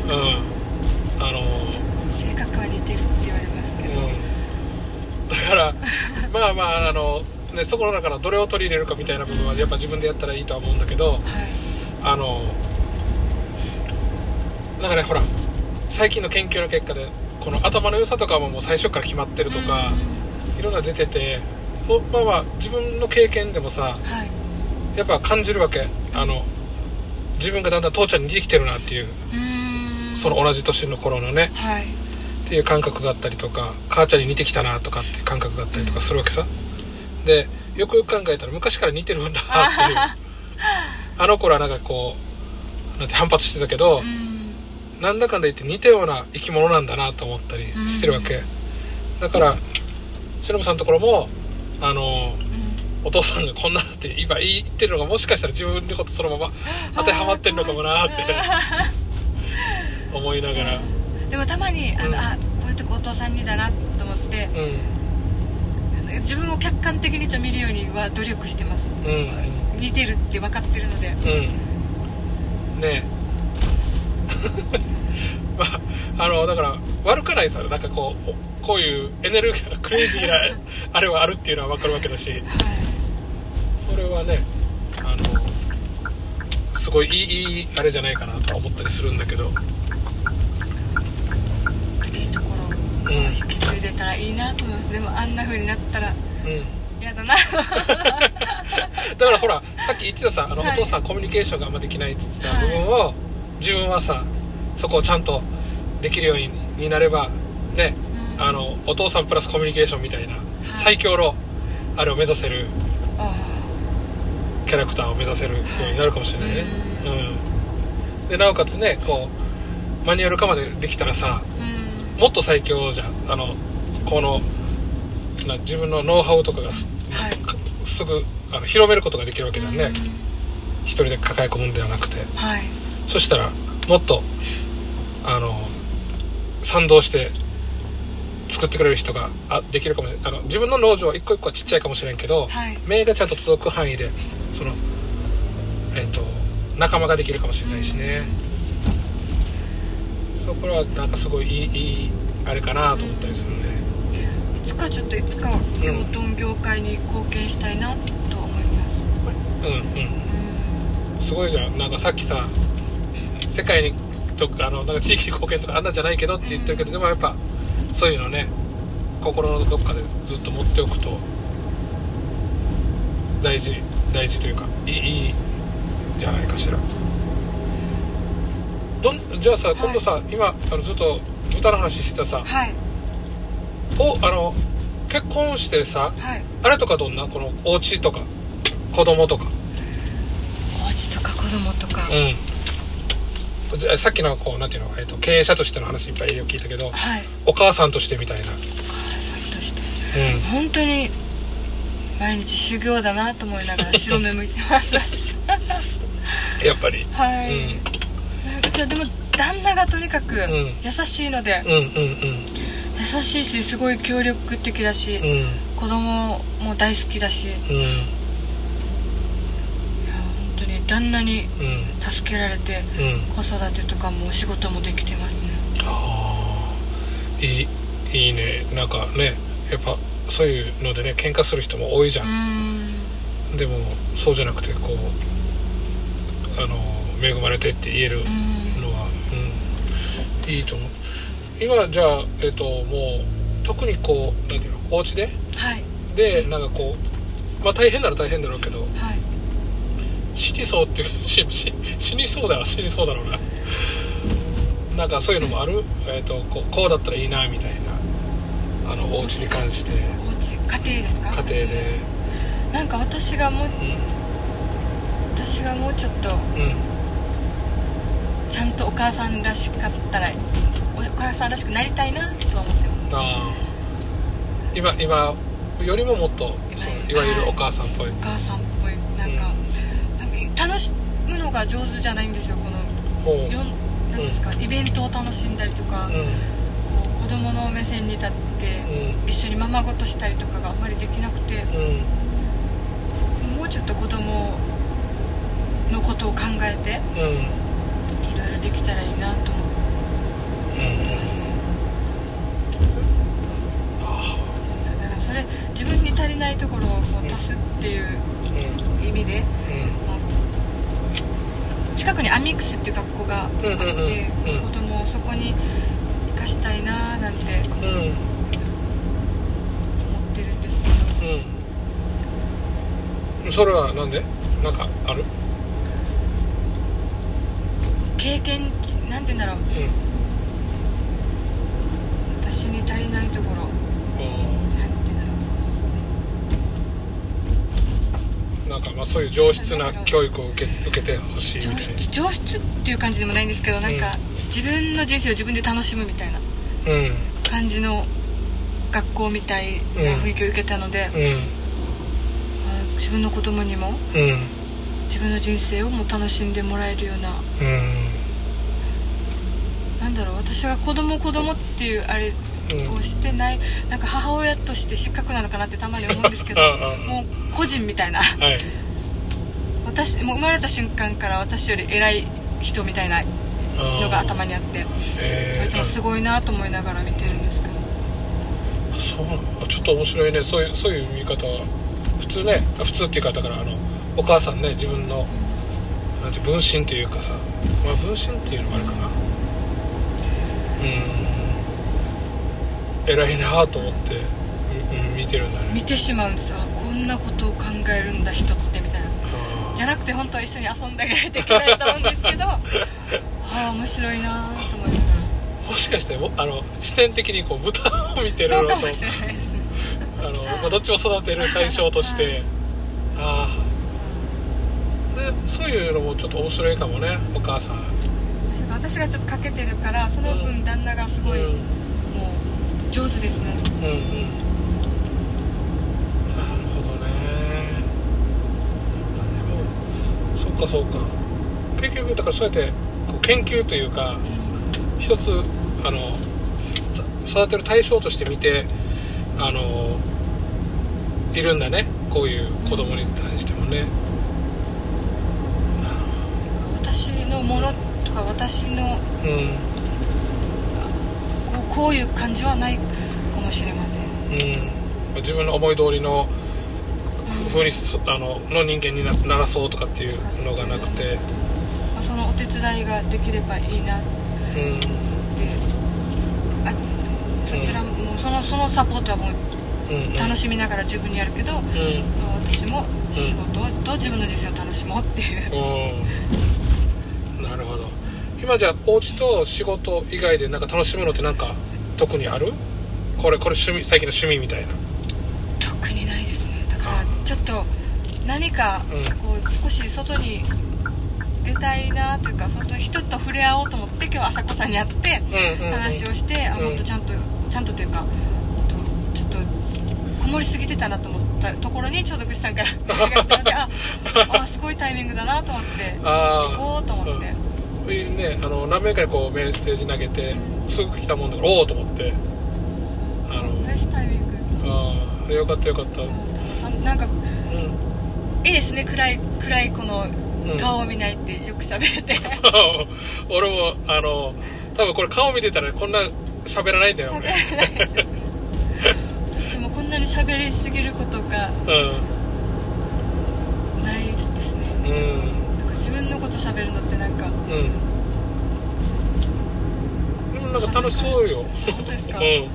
[SPEAKER 1] うん。あの。
[SPEAKER 2] 性格は似てるって言われますけど、
[SPEAKER 1] うん。だから まあまああのねそこの中のどれを取り入れるかみたいな部分はやっぱ自分でやったらいいとは思うんだけど
[SPEAKER 2] はい。
[SPEAKER 1] あのなんかねほら最近の研究の結果でこの頭の良さとかももう最初から決まってるとか、いろんな出てておまあまあ自分の経験でもさ
[SPEAKER 2] うんはい。
[SPEAKER 1] やっぱ感じるわけ。あの自分がだんだん父ちゃんに似てきてるなっていう。
[SPEAKER 2] う
[SPEAKER 1] その同じ年の頃のね
[SPEAKER 2] はい。
[SPEAKER 1] っていう感覚があったりとか母ちゃんに似てきたなとかっていう感覚があったりとかするわけさ。でよくよく考えたら昔から似てるんだなっていう。あの頃はなんかこうなんて反発してたけど、
[SPEAKER 2] うん。
[SPEAKER 1] なんだかんだ言って似たような生き物なんだなと思ったりしてるわけ、だからしのぶさんのところもあの
[SPEAKER 2] うん。
[SPEAKER 1] お父さんがこんなって今言ってるのがもしかしたら自分のことそのまま当てはまってるのかもなって 思いながら。
[SPEAKER 2] でもたまにあの、
[SPEAKER 1] うん。
[SPEAKER 2] あこういうとこお父さんにだなと思って
[SPEAKER 1] うん。
[SPEAKER 2] 自分を客観的にちょ見るようには努力してます。
[SPEAKER 1] うん。
[SPEAKER 2] 似てるって分かってるので。
[SPEAKER 1] うん。ね。え まああのだから悪かないさなんかこうおこういうエネルギークレイジーな あれはあるっていうのは分かるわけだし。
[SPEAKER 2] はい。
[SPEAKER 1] それはねあのすごいいいいいあれじゃないかなとは思ったりするんだけどうん。
[SPEAKER 2] 引き継いでたらいいなと思いますでもあんな風になったら
[SPEAKER 1] うん。
[SPEAKER 2] 嫌だな。
[SPEAKER 1] だからほらさっき言ってたさあの、
[SPEAKER 2] はい。
[SPEAKER 1] お父さんコミュニケーションがあんまできないって言ってた部分を、自分はさそこをちゃんとできるようにになればね
[SPEAKER 2] うん。
[SPEAKER 1] あのお父さんプラスコミュニケーションみたいな、
[SPEAKER 2] い。
[SPEAKER 1] 最強のあれを目指せる
[SPEAKER 2] あ
[SPEAKER 1] キャラクターを目指せるようになるかもしれないね、
[SPEAKER 2] う
[SPEAKER 1] うん。でなおかつねこうマニュアル化までできたらさ
[SPEAKER 2] ーうん
[SPEAKER 1] もっと最強じゃん。あのこのな自分のノウハウとかがす,、
[SPEAKER 2] はい。
[SPEAKER 1] すぐあの広めることができるわけじゃんね、
[SPEAKER 2] うん。
[SPEAKER 1] 一人で抱え込むんではなくて。
[SPEAKER 2] はい。
[SPEAKER 1] そしたらもっとあの賛同して作ってくれる人があできるかもしれない。あの自分の農場は一個一個はちっちゃいかもしれんけど、
[SPEAKER 2] はい。
[SPEAKER 1] 目がちゃんと届く範囲でそのえっ、と仲間ができるかもしれないしね、そうこれはなんかすごいいいいいあれかなと思ったりするね、
[SPEAKER 2] いつかちょっといつか養豚業界に貢献したいなと思います。
[SPEAKER 1] うんうん。すごいじゃん。なんかさっきさ世界にとあのなんか地域に貢献とかあんなんじゃないけどって言ってるけど、でもやっぱそういうのね心のどっかでずっと持っておくと大事大事というかいいいいじゃないかしらどんじゃあさ今度さ、今あのずっと歌の話してたさ。
[SPEAKER 2] はい。
[SPEAKER 1] おあの結婚してさ
[SPEAKER 2] はい。
[SPEAKER 1] あれとかどんな？このお家とか子供とか。
[SPEAKER 2] お家とか子供とか、
[SPEAKER 1] うん。さっきのこうなんていうの、えっと経営者としての話いっぱい聞いたけど
[SPEAKER 2] はい。
[SPEAKER 1] お母さんとしてみたいな。
[SPEAKER 2] お母さんとして。
[SPEAKER 1] うん。
[SPEAKER 2] 本当に毎日修行だなと思いながら白目向いてます。
[SPEAKER 1] やっぱり。
[SPEAKER 2] はい、
[SPEAKER 1] うん
[SPEAKER 2] なんかじゃあでも旦那がとにかく
[SPEAKER 1] ん。
[SPEAKER 2] 優しいので、
[SPEAKER 1] うんうん
[SPEAKER 2] 優しいしすごい協力的だし、
[SPEAKER 1] うん。うん
[SPEAKER 2] 子供も大好きだし。いや
[SPEAKER 1] うん
[SPEAKER 2] 本当に旦那に
[SPEAKER 1] うん。
[SPEAKER 2] 助けられて
[SPEAKER 1] うん。
[SPEAKER 2] 子育てとかもお仕事もできてますね。
[SPEAKER 1] ああいいいいね。なんかねやっぱそういうのでね喧嘩する人も多いじゃ、
[SPEAKER 2] うんん。
[SPEAKER 1] でもそうじゃなくてこうあの恵まれてって言える
[SPEAKER 2] うん、
[SPEAKER 1] いいと思う。今じゃあえっ、ともう特にこうなんていうのお家で？
[SPEAKER 2] はい。
[SPEAKER 1] でなんかこうまあ大変なら大変だろうけど
[SPEAKER 2] はい。
[SPEAKER 1] 死にそうっていう 死死死にそうだわ死にそうだろうな。なんかそういうのもある、えっ、とこうこうだったらいいなみたいなあのお家に関して。
[SPEAKER 2] お家家庭ですか？
[SPEAKER 1] 家庭で。
[SPEAKER 2] なんか私がもう
[SPEAKER 1] うん。
[SPEAKER 2] 私がもうちょっと
[SPEAKER 1] うん
[SPEAKER 2] ちゃんとお母さんらしかったらお母さんらしくなりたいなとは思ってます。
[SPEAKER 1] ああ今今よりももっとそのいわゆるお母さんっぽい、
[SPEAKER 2] お母さんっぽい。なんか,、なんか楽しむのが上手じゃないんですよこのですか、イベントを楽しんだりとか、
[SPEAKER 1] うん。
[SPEAKER 2] こう子供の目線に立って
[SPEAKER 1] うん。
[SPEAKER 2] 一緒にままごとしたりとかがあんまりできなくて
[SPEAKER 1] うん。
[SPEAKER 2] もうちょっと子供のことを考えてろいろできたらいいなと思ってますね
[SPEAKER 1] あ
[SPEAKER 2] だからそれ自分に足りないところをこう足すっていう意味で
[SPEAKER 1] うん
[SPEAKER 2] 近くにアミックスっていう学校があって、
[SPEAKER 1] うんうんうんうん
[SPEAKER 2] 子供をそこに生かしたいなーなんて
[SPEAKER 1] うん
[SPEAKER 2] 思ってるんですけど。
[SPEAKER 1] うん。それはなんで？なんかある？
[SPEAKER 2] 経験値なんて言うんだろう。
[SPEAKER 1] うん
[SPEAKER 2] 私に足りないところ。
[SPEAKER 1] あ
[SPEAKER 2] なんて言うんだろ
[SPEAKER 1] ーなんかまあそういう上質な教育を受け受けてほしいみたい
[SPEAKER 2] 質上質っていう感じでもないんですけどなんか、自分の人生を自分で楽しむみたいな
[SPEAKER 1] なうん。
[SPEAKER 2] 感じの学校みたいな雰囲気を受けたので、
[SPEAKER 1] う
[SPEAKER 2] あ自分の子供にも
[SPEAKER 1] んうん。
[SPEAKER 2] 自分の人生をも楽しんでもらえるような
[SPEAKER 1] うん
[SPEAKER 2] なんだろう私が子供子供っていうあれ
[SPEAKER 1] うん
[SPEAKER 2] をしてないなんか母親として失格なのかなってたまに思うんですけど もう個人みたいな。
[SPEAKER 1] はい。
[SPEAKER 2] 私もう生まれた瞬間から私より偉い人みたいなのが頭にあって
[SPEAKER 1] へ
[SPEAKER 2] いつもすごいなと思いながら見てるんですけど。
[SPEAKER 1] そうちょっと面白いね。そういうそういう見方は普通ね。普通っていうかだからあのお母さんね自分のなんて分身というかさ。まあ分身っていうのもあるかなうん。偉いなと思って、うんうん、見てるんだね。
[SPEAKER 2] 見てしまうんですあこんなことを考えるんだ人ってみたいな。じゃなくて本当は一緒に遊んであげないといけないと思うんですけどは あ面白いなと思いなが
[SPEAKER 1] もしかしてもあの視点的にこう豚を見て
[SPEAKER 2] ら
[SPEAKER 1] るのと
[SPEAKER 2] そうかもしれないですね。
[SPEAKER 1] あの、まあ、どっちも育てる対象として。ああでそういうのもちょっと面白いかもねお母さん
[SPEAKER 2] 私がちょっとかけてるからその
[SPEAKER 1] うん
[SPEAKER 2] 分旦那がすごい、
[SPEAKER 1] うん。
[SPEAKER 2] もう上手ですね。
[SPEAKER 1] うんうん。なるほどね。あでもそっかそうか。結局だからそうやってこう研究というか
[SPEAKER 2] うん。
[SPEAKER 1] 一つあの育てる対象として見てあのいるんだね。こういう子供に対してもね、
[SPEAKER 2] 私のものとか私の
[SPEAKER 1] うん。
[SPEAKER 2] こうこういう感じはないかもしれません。
[SPEAKER 1] うん、自分の思い通りの
[SPEAKER 2] うん。
[SPEAKER 1] ふうにすあのの人間になならそうとかっていうのがなくて、
[SPEAKER 2] まあそのお手伝いができればいいなって。
[SPEAKER 1] うん
[SPEAKER 2] あそちらもそのそのサポートはもう
[SPEAKER 1] うん、
[SPEAKER 2] 楽しみながら自分にやるけど、
[SPEAKER 1] うん。
[SPEAKER 2] 私も仕事と自分の人生を楽しもうっていう、
[SPEAKER 1] うん今じゃあお家と仕事以外でなんか楽しむのってなんか特にある？これこれ趣味最近の趣味みたいな。
[SPEAKER 2] 特にないですね。だから
[SPEAKER 1] あ
[SPEAKER 2] ちょっと何か
[SPEAKER 1] うん。
[SPEAKER 2] こう少し外に出たいなというか外人と触れ合おうと思って今日朝子さんに会って話をして、あ
[SPEAKER 1] うん。
[SPEAKER 2] もっとちゃんとちゃんとというかとちょっとこもりすぎてたなと思ったところにちょうど口さんからあ あすごいタイミングだなと思って
[SPEAKER 1] あ
[SPEAKER 2] 行こうと思って、
[SPEAKER 1] あいいねあの何名かにこうメッセージ投げて
[SPEAKER 2] うん
[SPEAKER 1] すぐ来たもんだからおおと思って。あの
[SPEAKER 2] ナイスタイミング。
[SPEAKER 1] ああよかったよかった。うん
[SPEAKER 2] うんなん。かいいですね暗い暗いこの
[SPEAKER 1] うん。
[SPEAKER 2] 顔を見ないってよく喋れて。
[SPEAKER 1] 俺もあの多分これ顔見てたらこんな喋らないんだよ
[SPEAKER 2] 喋
[SPEAKER 1] 俺
[SPEAKER 2] 私もこんなに喋りすぎることが
[SPEAKER 1] うん。
[SPEAKER 2] ないですね、
[SPEAKER 1] うん
[SPEAKER 2] 喋るのってなんか。
[SPEAKER 1] うん。でもなんか楽しそうよ。
[SPEAKER 2] 本当ですか、
[SPEAKER 1] うん。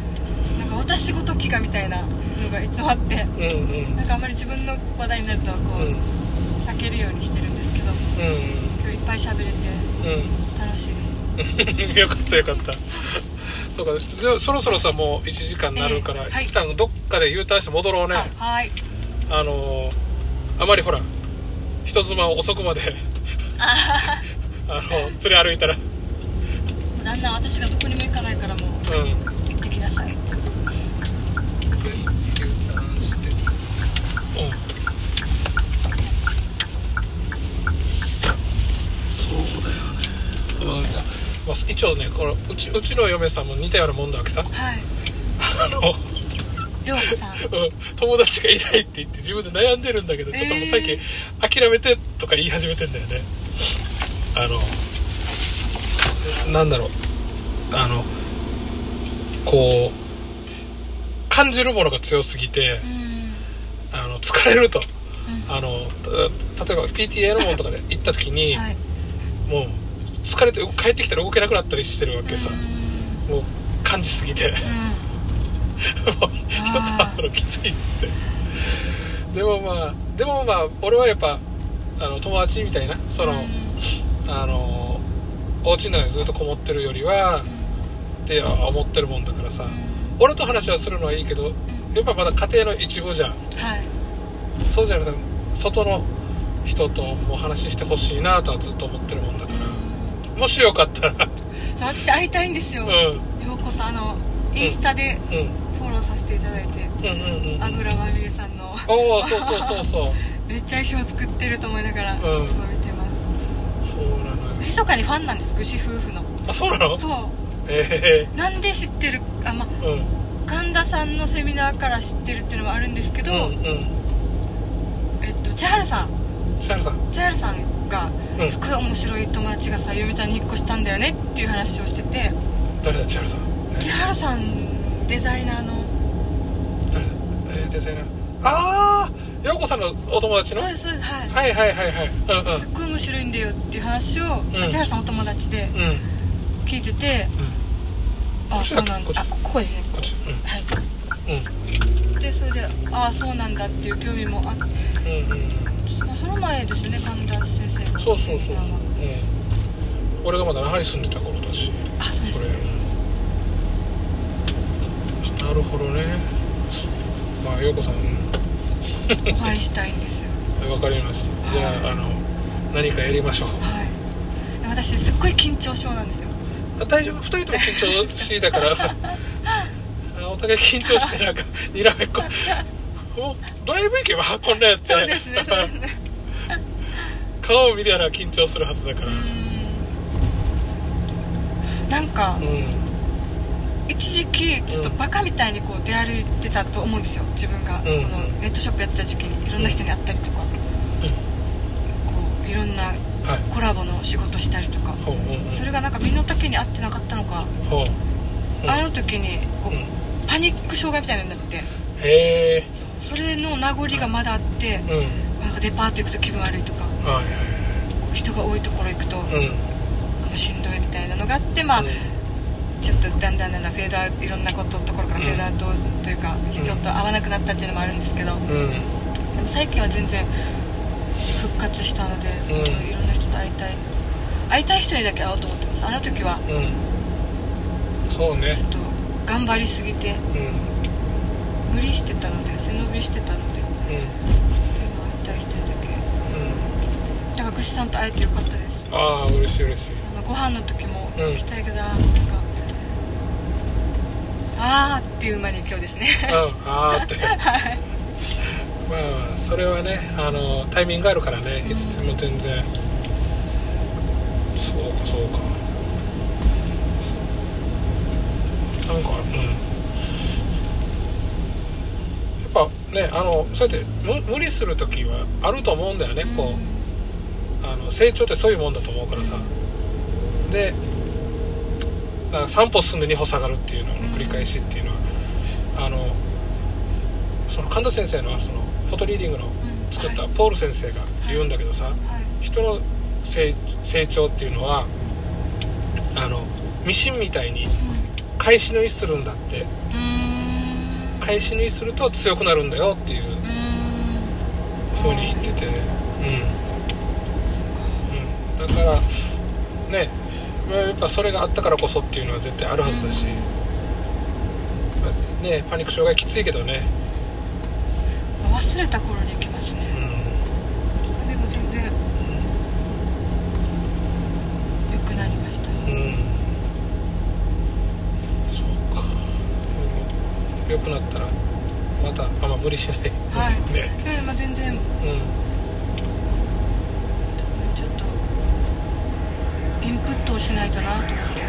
[SPEAKER 2] なんか私ごときがみたいなのがいつもあって。
[SPEAKER 1] うんうん。
[SPEAKER 2] なんかあんまり自分の話題になるとこう、
[SPEAKER 1] うん。
[SPEAKER 2] 避けるようにしてるんですけど
[SPEAKER 1] うん
[SPEAKER 2] 今日いっぱい喋れて
[SPEAKER 1] うん。
[SPEAKER 2] 楽しいです。
[SPEAKER 1] よかったよかった。そうか。じゃあそろそろさもう1時間になるから、
[SPEAKER 2] ええはい。
[SPEAKER 1] 一旦どっかで U ターンして戻ろうね。
[SPEAKER 2] あはい。
[SPEAKER 1] あのーあまりほら人妻を遅くまで
[SPEAKER 2] あ
[SPEAKER 1] あの連れ歩いたら。
[SPEAKER 2] だんだん私がどこにも行かないからもう
[SPEAKER 1] うん。
[SPEAKER 2] 行ってきなさい
[SPEAKER 1] まあ、一応ねこのうちうちの嫁さんも似たようなもんだわけさ。
[SPEAKER 2] はい。
[SPEAKER 1] あの
[SPEAKER 2] ようこさん。
[SPEAKER 1] うん。友達がいないって言って自分で悩んでるんだけどちょっともう最近諦めてとか言い始めてんだよねあのなんだろう。あのこう感じるものが強すぎて
[SPEAKER 2] うん。
[SPEAKER 1] あの疲れると。
[SPEAKER 2] うん。
[SPEAKER 1] あのた例えば PTA のものとかで行った時に、
[SPEAKER 2] はい。
[SPEAKER 1] もう疲れて帰ってきたら動けなくなったりしてるわけさ。
[SPEAKER 2] うん。
[SPEAKER 1] もう感じすぎて。
[SPEAKER 2] うん。
[SPEAKER 1] もう人と会うのきついっつって。でもまあでもまあ俺はやっぱあの友達みたいなその、あのお家の中にずっとこもってるよりはって思ってるもんだからさ俺と話はするのはいいけどやっぱまだ家庭の一部じゃん。
[SPEAKER 2] はい。
[SPEAKER 1] そうじゃなくて外の人とも話してほしいなとはずっと思ってるもんだから。もしよかったら。
[SPEAKER 2] 私会いたいんですよ、
[SPEAKER 1] うん。
[SPEAKER 2] ようこさんあのインスタで
[SPEAKER 1] うん。
[SPEAKER 2] フォローさせていただいて、
[SPEAKER 1] うんうんうん
[SPEAKER 2] 油まみれさんの。
[SPEAKER 1] おおそうそうそうそう
[SPEAKER 2] めっちゃ衣装作ってると思いながら、
[SPEAKER 1] ん。
[SPEAKER 2] いつも見てます。
[SPEAKER 1] そうなのよ。
[SPEAKER 2] 密かにファンなんです愚痴夫婦の。
[SPEAKER 1] あそうなの？
[SPEAKER 2] そ
[SPEAKER 1] え
[SPEAKER 2] うなんで知ってる？あま
[SPEAKER 1] えうん。
[SPEAKER 2] 神田さんのセミナーから知ってるっていうのもあるんですけど、
[SPEAKER 1] うんうん。
[SPEAKER 2] えっと千春さん。
[SPEAKER 1] シャルさん。
[SPEAKER 2] 千春さんが
[SPEAKER 1] うん。
[SPEAKER 2] すごい面白い友達がさ読谷に引っ越したんだよねっていう話をしてて
[SPEAKER 1] 誰だ千春さん？え
[SPEAKER 2] 千春さんデザイナーの。
[SPEAKER 1] 誰だ？えー、デザイナーああ陽子さんのお友達の？
[SPEAKER 2] そう
[SPEAKER 1] はい
[SPEAKER 2] ですそうですはい、
[SPEAKER 1] はいはいはいうんうん。
[SPEAKER 2] すっごい面白いんだよっていう話を、
[SPEAKER 1] ん。
[SPEAKER 2] 千春さんお友達で
[SPEAKER 1] うん。うん
[SPEAKER 2] 聞いてて、
[SPEAKER 1] こっち
[SPEAKER 2] あそうなん
[SPEAKER 1] だ。こっち
[SPEAKER 2] だ。あこここですね。
[SPEAKER 1] こっち。
[SPEAKER 2] はい。
[SPEAKER 1] うん。
[SPEAKER 2] でそれでああそうなんだっていう興味もあって、
[SPEAKER 1] うんうんうん。
[SPEAKER 2] まあ、その前ですね神田先生の
[SPEAKER 1] そうそうそうそう、うん。俺がまだ那覇に住んでた頃だし。
[SPEAKER 2] あそうです
[SPEAKER 1] これ
[SPEAKER 2] ね。
[SPEAKER 1] うんなるほどねまあ陽子さん。うん
[SPEAKER 2] お会いしたいんですよ。
[SPEAKER 1] わかりました。じゃああの何かやりましょう。
[SPEAKER 2] はい。で私すっごい緊張症なんですよ。
[SPEAKER 1] あ大丈夫？2人とも緊張しいだから。あお互い緊張してなんかにらめっこ。もうドライブ行けば？こんなやって。
[SPEAKER 2] そうですねそうですね。
[SPEAKER 1] 顔を見たら緊張するはずだから。
[SPEAKER 2] なんか、
[SPEAKER 1] うん
[SPEAKER 2] 一時期ちょっとバカみたいにこう出歩いてたと思うんですよ自分が、
[SPEAKER 1] うん。
[SPEAKER 2] このネットショップやってた時期にいろんな人に会ったりとか、こういろんな
[SPEAKER 1] はい。
[SPEAKER 2] コラボの仕事したりとか。それがなんか身の丈に合ってなかったのか、あの時にこう、
[SPEAKER 1] うん。
[SPEAKER 2] パニック障害みたいになって。
[SPEAKER 1] へえ。
[SPEAKER 2] それの名残がまだあって、
[SPEAKER 1] うん。
[SPEAKER 2] なんかデパート行くと気分悪いとか。人が多いところ行くと、しんどいみたいなのがあってまあ、
[SPEAKER 1] うん
[SPEAKER 2] ちょっとだんだんだんだんフェードアウトいろんなことところからフェードアウトというか、人と会わなくなったっていうのもあるんですけど、
[SPEAKER 1] うん。
[SPEAKER 2] でも最近は全然復活したので、
[SPEAKER 1] ん。
[SPEAKER 2] いろんな人と会いたい。会いたい人にだけ会おうと思ってます。あの時は
[SPEAKER 1] うん。そうね。
[SPEAKER 2] ちょっと頑張りすぎて
[SPEAKER 1] うん。
[SPEAKER 2] 無理してたので背伸びしてたので
[SPEAKER 1] うん。
[SPEAKER 2] でも会いたい人にだけ。
[SPEAKER 1] うん。
[SPEAKER 2] だから串さんと会えてよかったです。
[SPEAKER 1] ああ嬉しい嬉しい。
[SPEAKER 2] ご飯の時も
[SPEAKER 1] うん。
[SPEAKER 2] 行きたいけど、なんかあーっていう間に今日ですね。
[SPEAKER 1] うんあーって。
[SPEAKER 2] はい。
[SPEAKER 1] まあそれはねあのタイミングがあるからねいつでも全然。そうかそうか。なんかうん。やっぱねあのそうやって無無理する時はあると思うんだよね、こう。あの成長ってそういうもんだと思うからさ。で3歩進んで2歩下がるっていうのの繰り返しっていうのは、あのその神田先生のそのフォトリーディングの
[SPEAKER 2] うん。
[SPEAKER 1] 作った
[SPEAKER 2] はい。
[SPEAKER 1] ポール先生が言うんだけどさ、
[SPEAKER 2] はい。
[SPEAKER 1] 人の成成長っていうのはあのミシンみたいに返し縫いするんだって。返し縫いすると強くなるんだよっていうふうに言ってて。うん、うん、だからねまあやっぱそれがあったからこそっていうのは絶対あるはずだし、ね、パニック障害きついけどね。
[SPEAKER 2] 忘れた頃に来ますね、
[SPEAKER 1] う
[SPEAKER 2] ん、でも全然、よ、くなりました、う
[SPEAKER 1] ん、そうか。良くなったらまたあんま無理しない、はい、ね、
[SPEAKER 2] うんまあ、全然、うん。インプットをしないとなと思って、